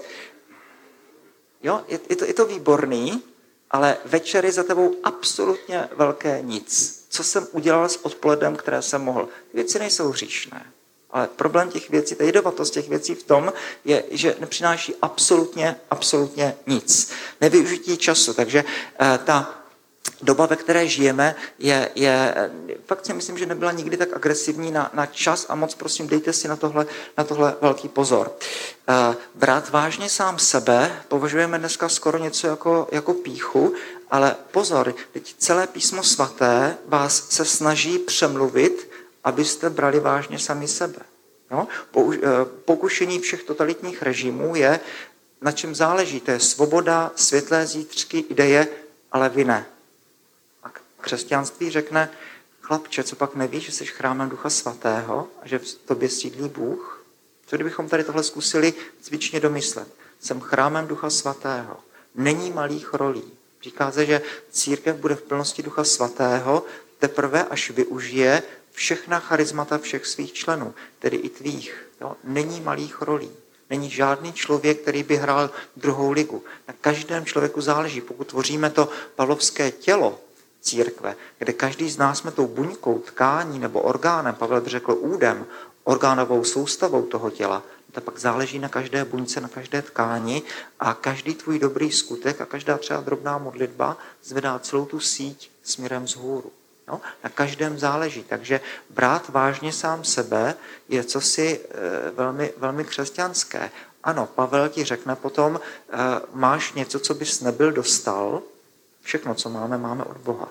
Jo, je, je, to, je to výborný, ale večer je za tebou absolutně velké nic. Co jsem udělal s odpolednem, které jsem mohl? Věci nejsou hříšné. Ale problém těch věcí, ta jedovatosť těch věcí v tom, je, že nepřináší absolutně, absolutně nic. Nevyužití času. Takže eh, ta doba, ve které žijeme, je, je fakt si myslím, že nebyla nikdy tak agresivní na, na čas a moc prosím, dejte si na tohle, na tohle velký pozor. Uh, brát vážně sám sebe považujeme dneska skoro něco jako, jako píchu, ale pozor, teď celé písmo svaté vás se snaží přemluvit, abyste brali vážně sami sebe. No? Pokušení všech totalitních režimů je, na čem záleží, to je svoboda, světlé zítřky, ideje, ale vy ne křesťanství řekne, chlapče, co pak nevíš, že jsi chrámem Ducha Svatého a že v tobě sídlí Bůh? Co kdybychom tady tohle zkusili cvičně domyslet? Jsem chrámem Ducha Svatého. Není malých rolí. Říká se, že církev bude v plnosti Ducha Svatého teprve, až využije všechna charizmata všech svých členů, tedy i tvých. Jo? Není malých rolí. Není žádný člověk, který by hrál druhou ligu. Na každém člověku záleží. Pokud tvoříme to pavlovské tělo, církve, kde každý z nás jsme tou buňkou, tkání nebo orgánem, Pavel by řekl údem, orgánovou soustavou toho těla, to pak záleží na každé buňce, na každé tkání a každý tvůj dobrý skutek a každá třeba drobná modlitba zvedá celou tu síť směrem vzhůru. No, na každém záleží. Takže brát vážně sám sebe je cosi e, velmi, velmi křesťanské. Ano, Pavel ti řekne potom, e, máš něco, co bys nebyl dostal, Všechno, co máme, máme od Boha.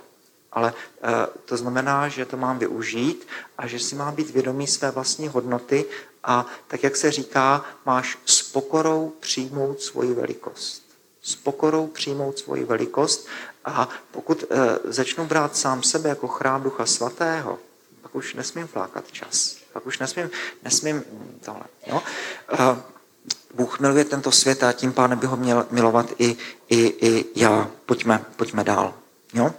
Ale e, to znamená, že to mám využít a že si mám být vědomý své vlastní hodnoty a tak, jak se říká, máš s pokorou přijmout svoji velikost. S pokorou přijmout svoji velikost a pokud e, začnu brát sám sebe jako chrám Ducha Svatého, pak už nesmím flákat čas. Pak už nesmím, nesmím tohle. No? Bůh miluje tento svět a tím pádem by ho měl milovat i, i, i já. Pojďme, pojďme dál. Jo?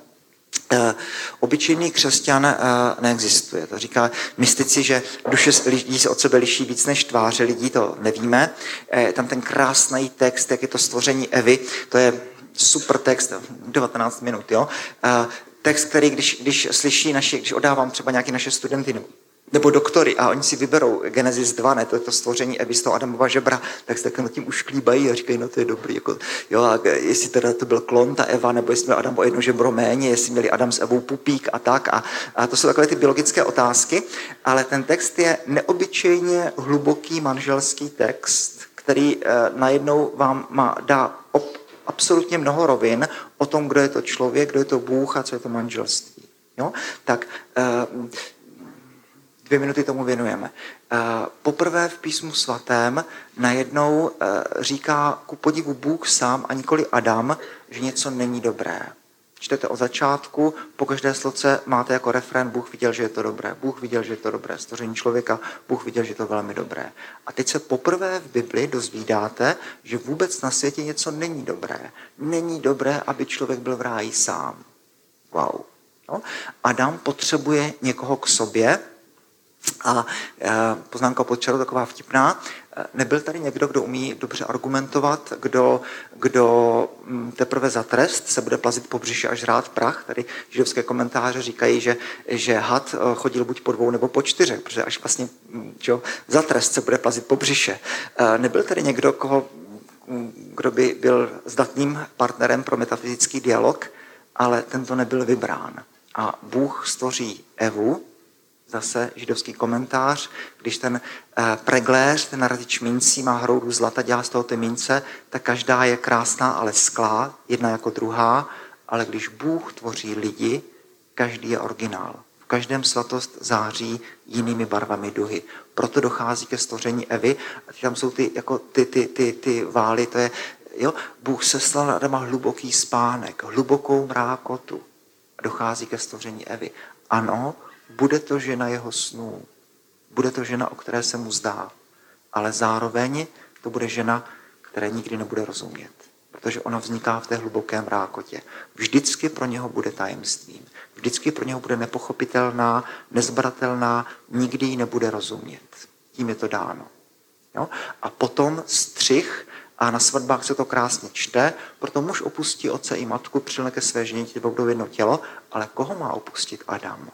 E, obyčejný křesťan e, neexistuje. To říká mystici, že duše lidí se od sebe liší víc než tváře lidí, to nevíme. E, tam ten krásný text, jak je to stvoření Evy, to je super text, 19 minut, jo? Text, který když, když slyší naši, když odávám třeba nějaké naše studenty nebo doktory a oni si vyberou Genesis 2, ne, to je to stvoření Evy z toho Adamova žebra, tak se tak nad tím už klíbají a říkají, no to je dobrý, jako, jo, a jestli teda to byl klon, ta Eva, nebo jestli měl Adam o jedno žebro méně, jestli měli Adam s Evou pupík a tak. A, a to jsou takové ty biologické otázky, ale ten text je neobyčejně hluboký manželský text, který eh, najednou vám má, dá op, absolutně mnoho rovin o tom, kdo je to člověk, kdo je to Bůh a co je to manželství. Jo? Tak uh, dvě minuty tomu věnujeme. Uh, poprvé v písmu svatém najednou uh, říká ku podivu Bůh sám a nikoli Adam, že něco není dobré čtete od začátku, po každé sloce máte jako refrén Bůh viděl, že je to dobré, Bůh viděl, že je to dobré, stvoření člověka, Bůh viděl, že je to velmi dobré. A teď se poprvé v Bibli dozvídáte, že vůbec na světě něco není dobré. Není dobré, aby člověk byl v ráji sám. Wow. No? Adam potřebuje někoho k sobě, a e, poznámka pod čarou taková vtipná. E, nebyl tady někdo, kdo umí dobře argumentovat, kdo, kdo mm, teprve za trest se bude plazit po břiše a žrát prach. Tady židovské komentáře říkají, že, že had e, chodil buď po dvou nebo po čtyřech, protože až vlastně mm, čo, za trest se bude plazit po břiše. Nebyl tady někdo, koho, mm, kdo by byl zdatným partnerem pro metafyzický dialog, ale tento nebyl vybrán. A Bůh stvoří Evu, zase židovský komentář, když ten eh, pregléř, ten radič mincí má hroudu zlata, dělá z toho ty mince, tak každá je krásná, ale sklá, jedna jako druhá, ale když Bůh tvoří lidi, každý je originál. V každém svatost září jinými barvami duhy. Proto dochází ke stvoření Evy a tam jsou ty, jako ty, ty, ty, ty vály, to je, jo, Bůh seslal na Adama hluboký spánek, hlubokou mrákotu a dochází ke stvoření Evy. Ano, bude to žena jeho snů. Bude to žena, o které se mu zdá. Ale zároveň to bude žena, které nikdy nebude rozumět. Protože ona vzniká v té hlubokém rákotě. Vždycky pro něho bude tajemstvím. Vždycky pro něho bude nepochopitelná, nezbratelná, nikdy ji nebude rozumět. Tím je to dáno. Jo? A potom střih, a na svatbách se to krásně čte, proto muž opustí otce i matku, přilne ke své ženě, budou jedno tělo, ale koho má opustit Adam?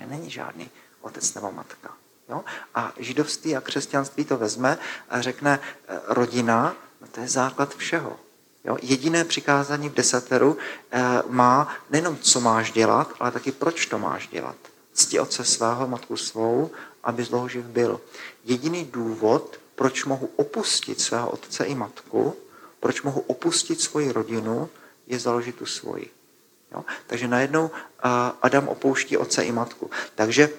Tady není žádný otec nebo matka. Jo? A židovství a křesťanství to vezme a řekne, eh, rodina, no to je základ všeho. Jo? Jediné přikázání v desateru eh, má nejenom, co máš dělat, ale taky proč to máš dělat. Cti otce svého, matku svou, aby dlouhoživ byl. Jediný důvod, proč mohu opustit svého otce i matku, proč mohu opustit svoji rodinu, je založit tu svoji. Jo? Takže najednou Adam opouští otce i matku. Takže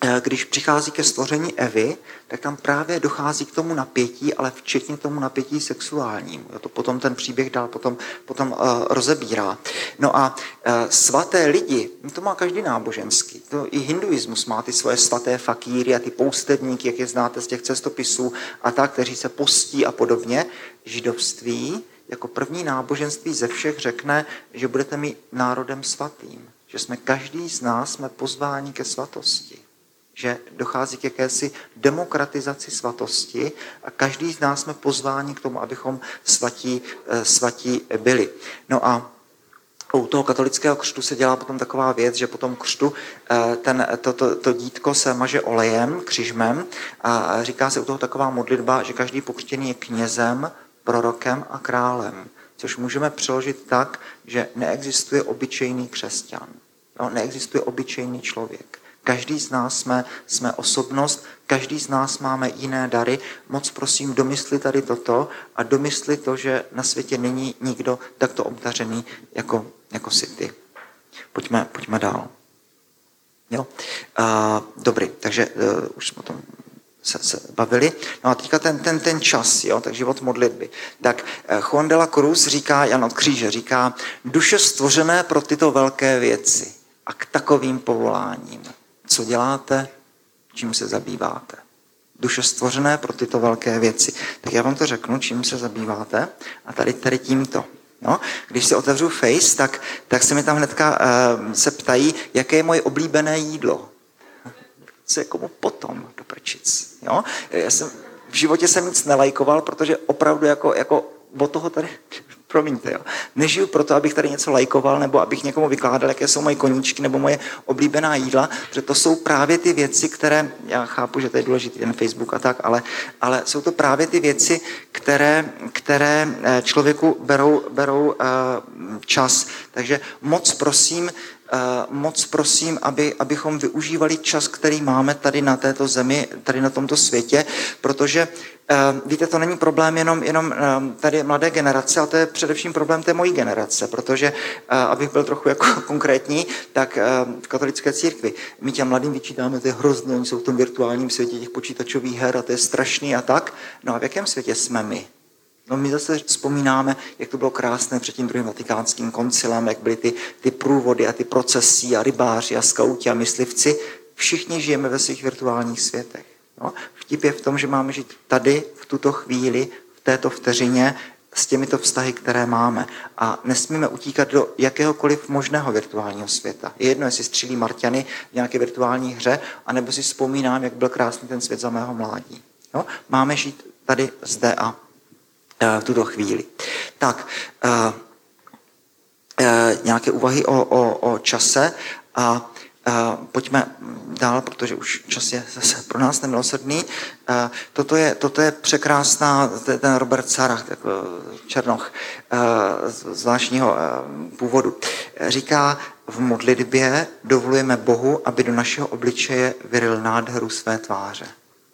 eh, když přichází ke stvoření Evy, tak tam právě dochází k tomu napětí, ale včetně tomu napětí sexuálnímu. To potom ten příběh dál potom, potom uh, rozebírá. No a uh, svaté lidi, no to má každý náboženský. To i hinduismus má ty svoje svaté fakíry a ty poustevníky, jak je znáte z těch cestopisů a tak, kteří se postí a podobně. Židovství jako první náboženství ze všech řekne, že budete mít národem svatým. Že jsme každý z nás jsme pozváni ke svatosti. Že dochází k jakési demokratizaci svatosti a každý z nás jsme pozváni k tomu, abychom svatí, eh, svatí byli. No a u toho katolického křtu se dělá potom taková věc, že po tom křtu eh, ten, to, to, to dítko se maže olejem, křižmem a říká se u toho taková modlitba, že každý pokřtěný je knězem, prorokem a králem, což můžeme přeložit tak, že neexistuje obyčejný křesťan. No, neexistuje obyčejný člověk. Každý z nás jsme, jsme osobnost, každý z nás máme jiné dary. Moc prosím, domysli tady toto a domysli to, že na světě není nikdo takto obdařený jako, jako si ty. Pojďme, pojďme dál. Jo? Uh, dobrý, takže uh, už jsme o tom se, se bavili. No a teďka ten, ten, ten čas, jo, tak život modlitby. Tak eh, Juan de la Cruz říká, Jan od kříže říká, duše stvořené pro tyto velké věci a k takovým povoláním. Co děláte, čím se zabýváte? Duše stvořené pro tyto velké věci. Tak já vám to řeknu, čím se zabýváte a tady, tady tímto. No, když si otevřu Face, tak, tak se mi tam hnedka uh, se ptají, jaké je moje oblíbené jídlo co je komu potom do prčic. Jo? Já jsem, v životě jsem nic nelajkoval, protože opravdu jako, jako od toho tady, promiňte, jo. Nežiju proto, abych tady něco lajkoval, nebo abych někomu vykládal, jaké jsou moje koníčky, nebo moje oblíbená jídla, protože to jsou právě ty věci, které, já chápu, že to je důležitý ten Facebook a tak, ale, ale jsou to právě ty věci, které, které eh, člověku berou, berou uh, čas. Takže moc prosím, moc prosím, aby, abychom využívali čas, který máme tady na této zemi, tady na tomto světě, protože víte, to není problém jenom, jenom tady mladé generace, ale to je především problém té mojí generace, protože, abych byl trochu jako konkrétní, tak v katolické církvi my těm mladým vyčítáme, to je hrozné, oni jsou v tom virtuálním světě těch počítačových her a to je strašný a tak. No a v jakém světě jsme my? No my zase vzpomínáme, jak to bylo krásné před tím druhým vatikánským koncilem, jak byly ty, ty průvody a ty procesy a rybáři a skauti a myslivci. Všichni žijeme ve svých virtuálních světech. No, vtip je v tom, že máme žít tady, v tuto chvíli, v této vteřině, s těmito vztahy, které máme. A nesmíme utíkat do jakéhokoliv možného virtuálního světa. Je jedno, jestli střílí Marťany v nějaké virtuální hře, anebo si vzpomínám, jak byl krásný ten svět za mého mládí. No, máme žít tady, zde a v tuto chvíli. Tak, nějaké úvahy o, o, o čase a pojďme dál, protože už čas je zase pro nás nemilosrdný. Toto je, toto je překrásná, ten Robert Sarach, Černoch, zvláštního původu. Říká, v modlitbě dovolujeme Bohu, aby do našeho obličeje vyril nádheru své tváře.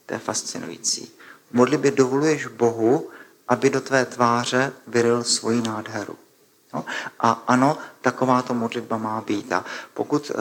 To je fascinující. V modlitbě dovoluješ Bohu, aby do tvé tváře vyril svoji nádheru. No? A ano, takováto modlitba má být. A pokud e,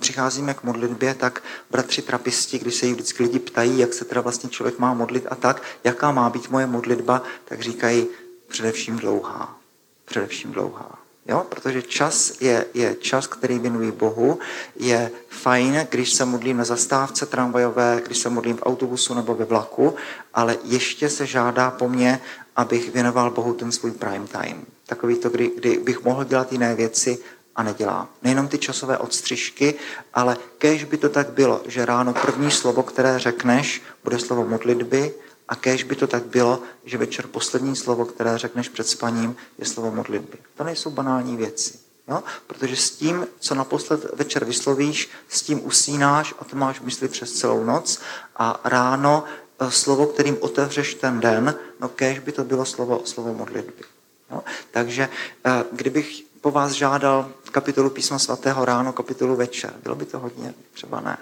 přicházíme k modlitbě, tak bratři trapisti, když se jí vždycky lidi ptají, jak se teda vlastně člověk má modlit a tak, jaká má být moje modlitba, tak říkají především dlouhá. Především dlouhá. Jo? Protože čas je, je čas, který věnuji Bohu. Je fajn, když se modlím na zastávce tramvajové, když se modlím v autobusu nebo ve vlaku, ale ještě se žádá po mně, abych věnoval Bohu ten svůj prime time. Takový to, kdy, kdy bych mohl dělat jiné věci a nedělám. Nejenom ty časové odstřižky, ale kež by to tak bylo, že ráno první slovo, které řekneš, bude slovo modlitby a kež by to tak bylo, že večer poslední slovo, které řekneš před spaním, je slovo modlitby. To nejsou banální věci. Jo? Protože s tím, co naposled večer vyslovíš, s tím usínáš a to máš mysli přes celou noc a ráno Eh, slovo, kterým otevřeš ten den, no kéž by to bylo slovo, slovo modlitby. No, takže eh, kdybych po vás žádal kapitolu písma svatého ráno, kapitolu večer, bylo by to hodně, třeba ne.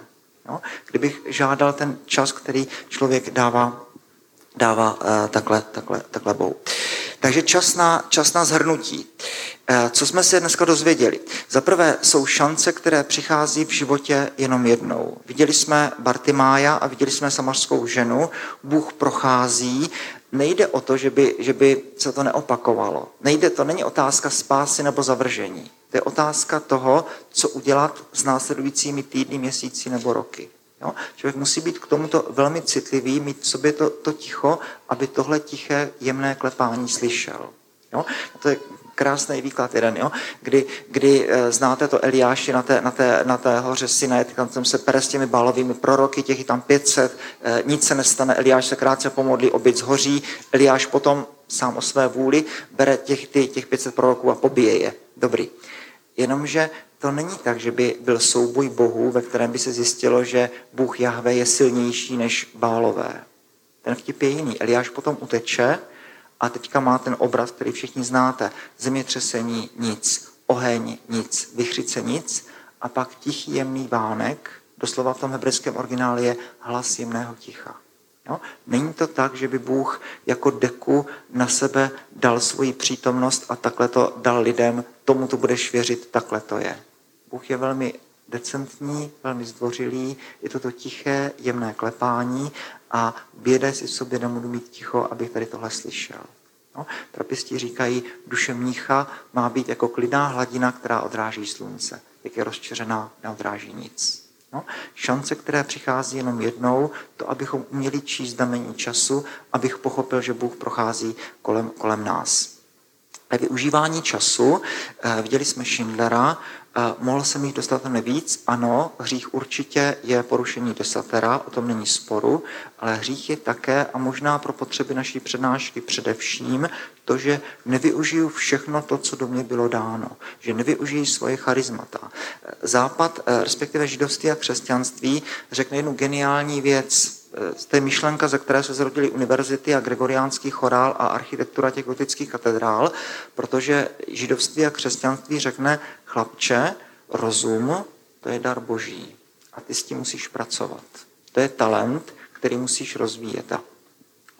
No, kdybych žádal ten čas, který člověk dává, dává uh, takhle, takhle, takhle Bohu. Takže čas na, čas na zhrnutí. Eh, co jsme se dneska dozvěděli? Za prvé jsou šance, které přichází v životě jenom jednou. Viděli jsme Bartimája a viděli jsme samařskou ženu. Bůh prochází. Nejde o to, že by, že by se to neopakovalo. Nejde, to není otázka spásy nebo zavržení. To je otázka toho, co udělat s následujícími týdny, měsíci nebo roky. Jo? Člověk musí být k tomuto velmi citlivý, mít v sobě to, to ticho, aby tohle tiché, jemné klepání slyšel. Jo? To je krásný výklad jeden, jo? Kdy, kdy e, znáte to Eliáši na té, na té, na té hoře Sinaj, tam jsem se pere s těmi balovými proroky, těch je tam 500, e, eh, nic se nestane, Eliáš se krátce pomodlí, obyt zhoří, Eliáš potom sám o své vůli bere těch, ty, těch 500 proroků a pobije je. Dobrý. Jenomže to není tak, že by byl souboj bohů, ve kterém by se zjistilo, že Bůh Jahve je silnější než Bálové. Ten vtip je jiný. Eliáš potom uteče a teďka má ten obraz, který všichni znáte. Zemětřesení nic, oheň nic, vychřice nic a pak tichý jemný vánek, doslova v tom hebrejském originále je hlas jemného ticha. Jo? Není to tak, že by Bůh jako deku na sebe dal svoji přítomnost a takhle to dal lidem, tomu to budeš věřit, takhle to je. Bůh je velmi decentní, velmi zdvořilý, je to to tiché, jemné klepání a běda si v sobě nemůžu mít ticho, abych tady tohle slyšel. No, trapisti říkají, duše mnicha má být jako klidná hladina, která odráží slunce. Jak je rozčeřená, neodráží nic. No, šance, které přichází jenom jednou, to, abychom uměli číst znamení času, abych pochopil, že Bůh prochází kolem, kolem nás. Ve využívání času eh, viděli jsme Schindlera, Mohl jsem jich dostat víc? Ano, hřích určitě je porušení desatera, o tom není sporu, ale hřích je také a možná pro potřeby naší přednášky především to, že nevyužiju všechno to, co do mě bylo dáno, že nevyužiju svoje charizmata. Západ, eh, respektive židovství a křesťanství, řekne jednu geniální věc, z té myšlenka, ze které se zrodily univerzity a gregoriánský chorál a architektura těch gotických katedrál, protože židovství a křesťanství řekne, chlapče, Rozum, to je dar boží a ty s tím musíš pracovat. To je talent, který musíš rozvíjet. A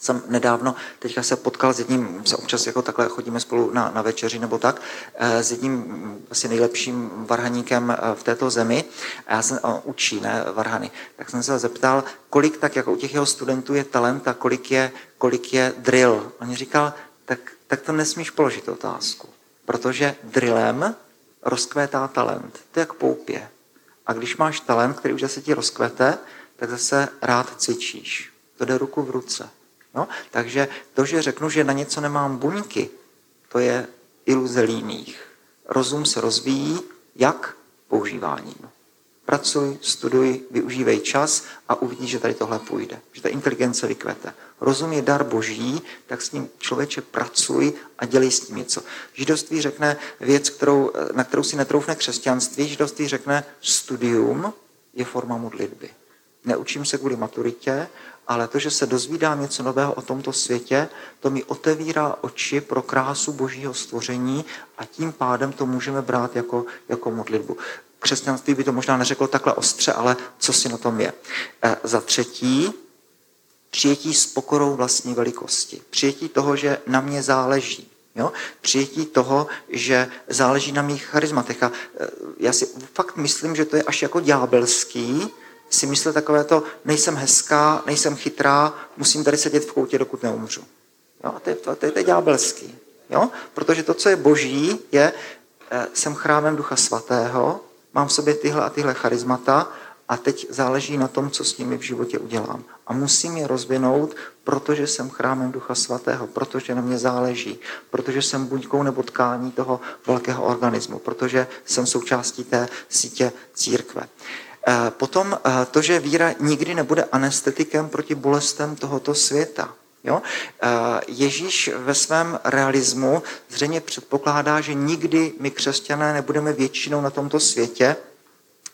jsem nedávno, teďka se potkal s jedním, se občas jako takhle chodíme spolu na, na večeři nebo tak, eh, s jedním asi nejlepším varhaníkem eh, v této zemi. A já jsem, on učí, ne, varhany. Tak jsem se zeptal, kolik tak jako u těch jeho studentů je talent a kolik je, kolik je drill. On mi říkal, tak, tak to nesmíš položit otázku, protože drillem rozkvétá talent. To je jak poupě. A když máš talent, který už zase ti rozkvete, tak zase rád cvičíš. To jde ruku v ruce. No? Takže to, že řeknu, že na něco nemám buňky, to je iluze líných. Rozum se rozvíjí jak používáním. Pracuj, studuj, využívej čas a uvidíš, že tady tohle půjde. Že ta inteligence vykvete. Rozum je dar boží, tak s ním člověče pracuj a dělej s tím něco. Židovství řekne věc, kterou, na kterou si netroufne křesťanství. Židovství řekne, studium je forma modlitby. Neučím se kvůli maturitě, ale to, že se dozvídám něco nového o tomto světě, to mi otevírá oči pro krásu božího stvoření a tím pádem to můžeme brát jako, jako modlitbu. Křesťanství by to možná neřeklo takhle ostře, ale co si na tom je. E, za třetí, přijetí s pokorou vlastní velikosti. Přijetí toho, že na mě záleží. Jo? Přijetí toho, že záleží na mých charizmatech. A e, já si fakt myslím, že to je až jako ďábelský, si myslet takové to, nejsem hezká, nejsem chytrá, musím tady sedět v koutě, dokud neumřu. Jo? A to je, to, to je, to je ďábelský. Jo? Protože to, co je boží, je, e, jsem chrámem Ducha Svatého, mám v sobě tyhle a tyhle charizmata a teď záleží na tom, co s nimi v životě udělám. A musím je rozvinout, protože jsem chrámem Ducha Svatého, protože na mě záleží, protože jsem buňkou nebo tkání toho velkého organismu, protože jsem součástí té sítě církve. Eh, potom eh, to, že víra nikdy nebude anestetikem proti bolestem tohoto světa. Jo? Eh, Ježíš ve svém realismu zřejmě předpokládá, že nikdy my křesťané nebudeme většinou na tomto světě,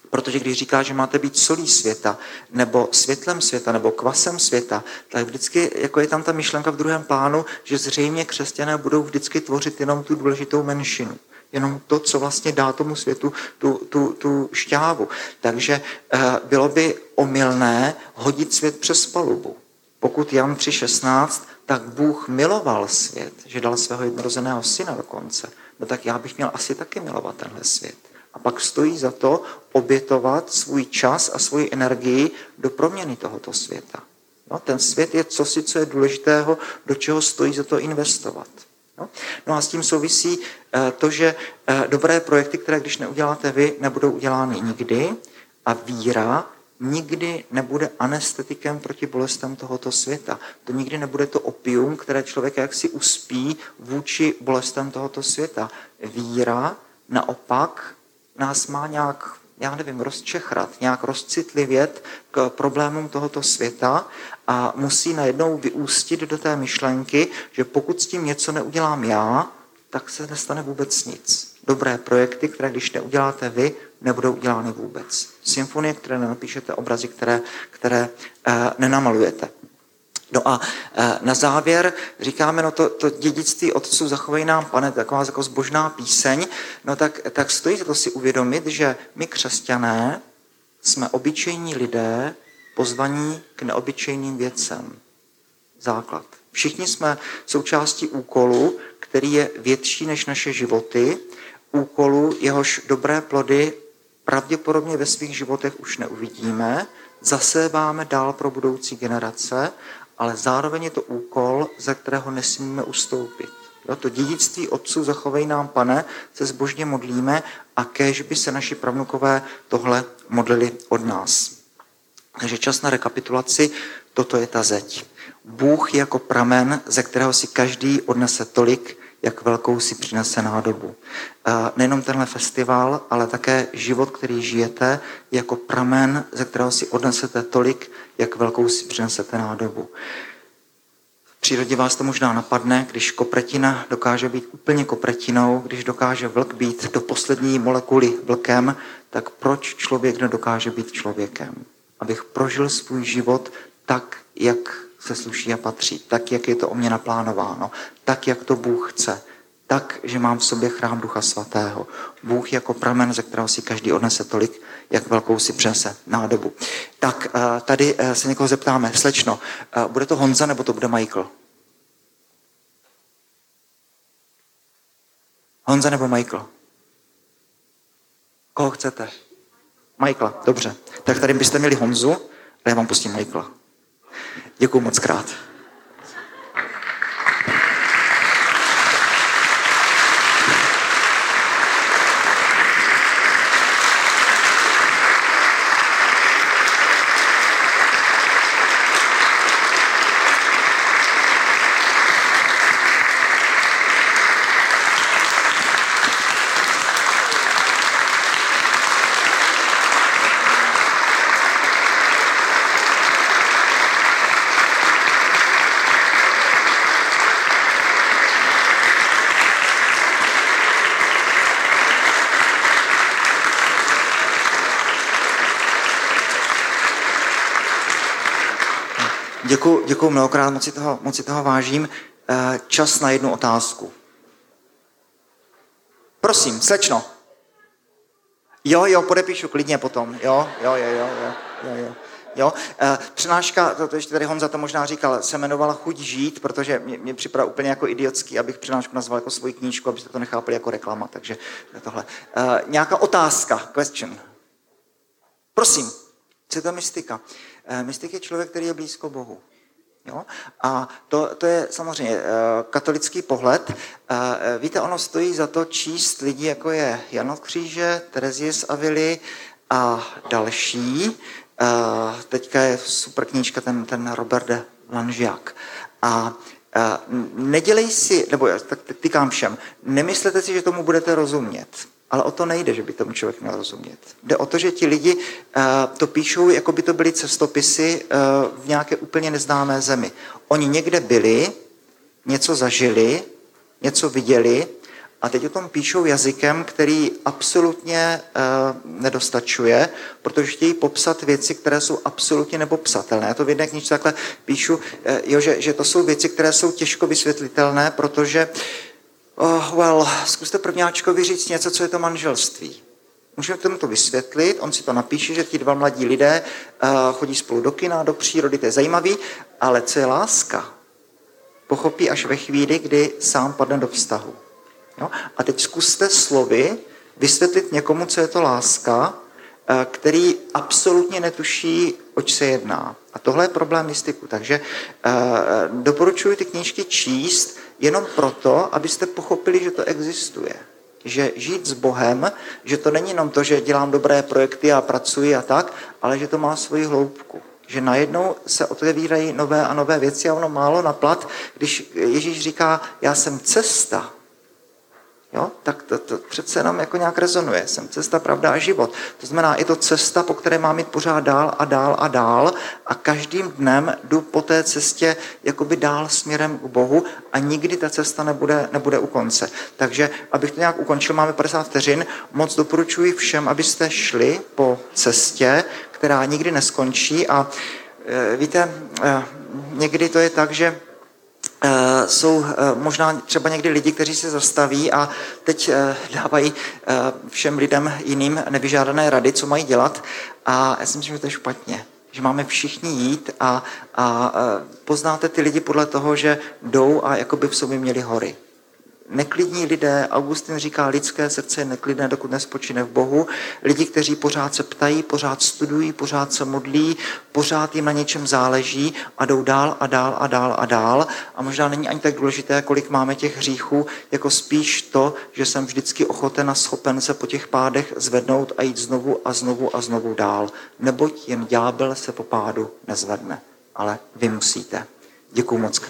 Protože když říká, že máte být solí světa, nebo světlem světa, nebo kvasem světa, tak vždycky jako je tam ta myšlenka v druhém plánu, že zřejmě křesťané budou vždycky tvořit jenom tu důležitou menšinu jenom to, co vlastně dá tomu světu tu, tu, tu šťávu. Takže eh, bylo by omylné hodit svět přes palubu. Pokud Jan 3.16, tak Bůh miloval svět, že dal svého jednorozeného syna dokonce. No tak já bych měl asi taky milovat tenhle svět. A pak stojí za to obětovat svůj čas a svoji energii do proměny tohoto světa. No, ten svět je cosi, co je důležitého, do čeho stojí za to investovat. No, no a s tím souvisí eh, to, že eh, dobré projekty, které když neuděláte vy, nebudou udělány nikdy a víra nikdy nebude anestetikem proti bolestem tohoto světa. To nikdy nebude to opium, které člověk jaksi uspí vůči bolestem tohoto světa. Víra naopak nás má nějak, já nevím, rozčechrat, nějak rozcitlivět k problémům tohoto světa a musí najednou vyústit do té myšlenky, že pokud s tím něco neudělám já, tak se nestane vůbec nic. Dobré projekty, které když neuděláte vy, nebudou udělány vůbec. Symfonie, které nenapíšete, obrazy, které, které uh, nenamalujete. No a uh, na závěr říkáme, no to, to dědictví otců zachovej nám, pane, taková jako zbožná píseň, no tak, tak stojí za to si uvědomit, že my křesťané jsme obyčejní lidé, pozvaní k neobyčejným věcem. Základ. Všichni jsme součástí úkolu, který je větší než naše životy, úkolu, jehož dobré plody pravděpodobně ve svých životech už neuvidíme, zaséváme dál pro budoucí generace, ale zároveň je to úkol, ze kterého nesmíme ustoupit. Jo, to dědictví otců zachovej nám, pane, se zbožně modlíme a kéž by se naši pravnukové tohle modlili od nás. Takže čas na rekapitulaci, toto je ta zeď. Bůh jako pramen, ze kterého si každý odnese tolik, jak velkou si přinese nádobu. Nejenom tenhle festival, ale také život, který žijete, jako pramen, ze kterého si odnesete tolik, jak velkou si přinesete nádobu. V přírodě vás to možná napadne, když kopretina dokáže být úplně kopretinou, když dokáže vlk být do poslední molekuly vlkem, tak proč člověk nedokáže být člověkem? Abych prožil svůj život tak, jak se sluší a patří, tak, jak je to o mě naplánováno, tak, jak to Bůh chce. tak, že mám v sobě chrám Ducha Svatého. Bůh jako pramen, ze kterého si každý odnese tolik, jak velkou si přese nádobu. Tak eh, tady eh, se někoho zeptáme, slečno, eh, bude to Honza nebo to bude Michael? Honza nebo Michael? Koho chcete? Michaela, dobře. Tak tady byste měli Honzu a já vám pustím Michaela. Děkuji moc krát. Děkuji, děkuji mnohokrát, moc si, toho, moc si toho vážím. Eh, čas na jednu otázku. Prosím, slečno. Jo, jo, podepíšu klidně potom. Jo, jo, jo, jo, jo, jo. jo. Jo? E, přenáška, to, to ještě tady Honza to možná říkal, se jmenovala Chuť žít, protože mě, mě připadá úplně jako idiotský, abych přenášku nazval jako svoji knížku, abyste to nechápali jako reklama, takže tohle. E, nějaká otázka, question. Prosím, co je to mystika? E, mystik je člověk, který je blízko Bohu. Jo? A to, to je samozřejmě uh, katolický pohled. Uh, víte, ono stojí za to číst lidi, jako je Jan od Kříže, Terezie z Avily a další. Teďka je super knížka ten, ten Robert de Lanžiak. A nedělej si, nebo tak tykám všem, nemyslete si, že tomu budete rozumět. Ale o to nejde, že by tomu člověk měl rozumět. Jde o to, že ti lidi uh, to píšou, jako by to byly cestopisy uh, v nějaké úplně neznámé zemi. Oni někde byli, něco zažili, něco viděli a teď o tom píšou jazykem, který absolutně uh, nedostačuje, protože chtějí popsat věci, které jsou absolutně nepopsatelné. Já to v jedné knižce takhle píšu, jo, že, že to jsou věci, které jsou těžko vysvětlitelné, protože uh, Oh, well, zkuste prvňáčkovi říct něco, co je to manželství. Můžeme tomu to vysvětlit, on si to napíše, že ti dva mladí lidé uh, chodí spolu do kina, do přírody, to je zajímavý, ale co je láska? Pochopí až ve chvíli, kdy sám padne do vztahu. Jo? A teď zkuste slovy vysvětlit někomu, co je to láska, uh, který absolutně netuší, oč se jedná. A tohle je problém mystiku. Takže uh, doporučuji ty knížky číst, jenom proto, abyste pochopili, že to existuje. Že žít s Bohem, že to není jenom to, že dělám dobré projekty a pracuji a tak, ale že to má svoji hloubku. Že najednou se otevírají nové a nové věci a ono málo naplat, když Ježíš říká, já jsem cesta, Jo? Tak to, to přece jenom jako nějak rezonuje. Jsem cesta, pravda a život. To znamená, je to cesta, po které mám jít pořád dál a dál a dál a každým dnem jdu po té cestě jakoby dál směrem k Bohu a nikdy ta cesta nebude, nebude u konce. Takže, abych to nějak ukončil, máme 50 vteřin, moc doporučuji všem, abyste šli po cestě, která nikdy neskončí a e, víte, e, někdy to je tak, že jsou uh, možná třeba někdy lidi, kteří se zastaví a teď uh, dávají všem lidem jiným nevyžádané rady, co mají dělat a já si myslím, že to je špatně. Že máme všichni jít a, a poznáte ty lidi podle toho, že jdou a jako by v sobě měli hory neklidní lidé, Augustin říká, lidské srdce je neklidné, dokud nespočine v Bohu, lidi, kteří pořád se ptají, pořád studují, pořád se modlí, pořád jim na něčem záleží a jdou dál a dál a dál a dál a možná není ani tak důležité, kolik máme těch hříchů, jako spíš to, že jsem vždycky ochoten a schopen se po těch pádech zvednout a jít znovu a znovu a znovu dál. Neboť jen ďábel se po pádu nezvedne, ale vy musíte. Děkuji moc.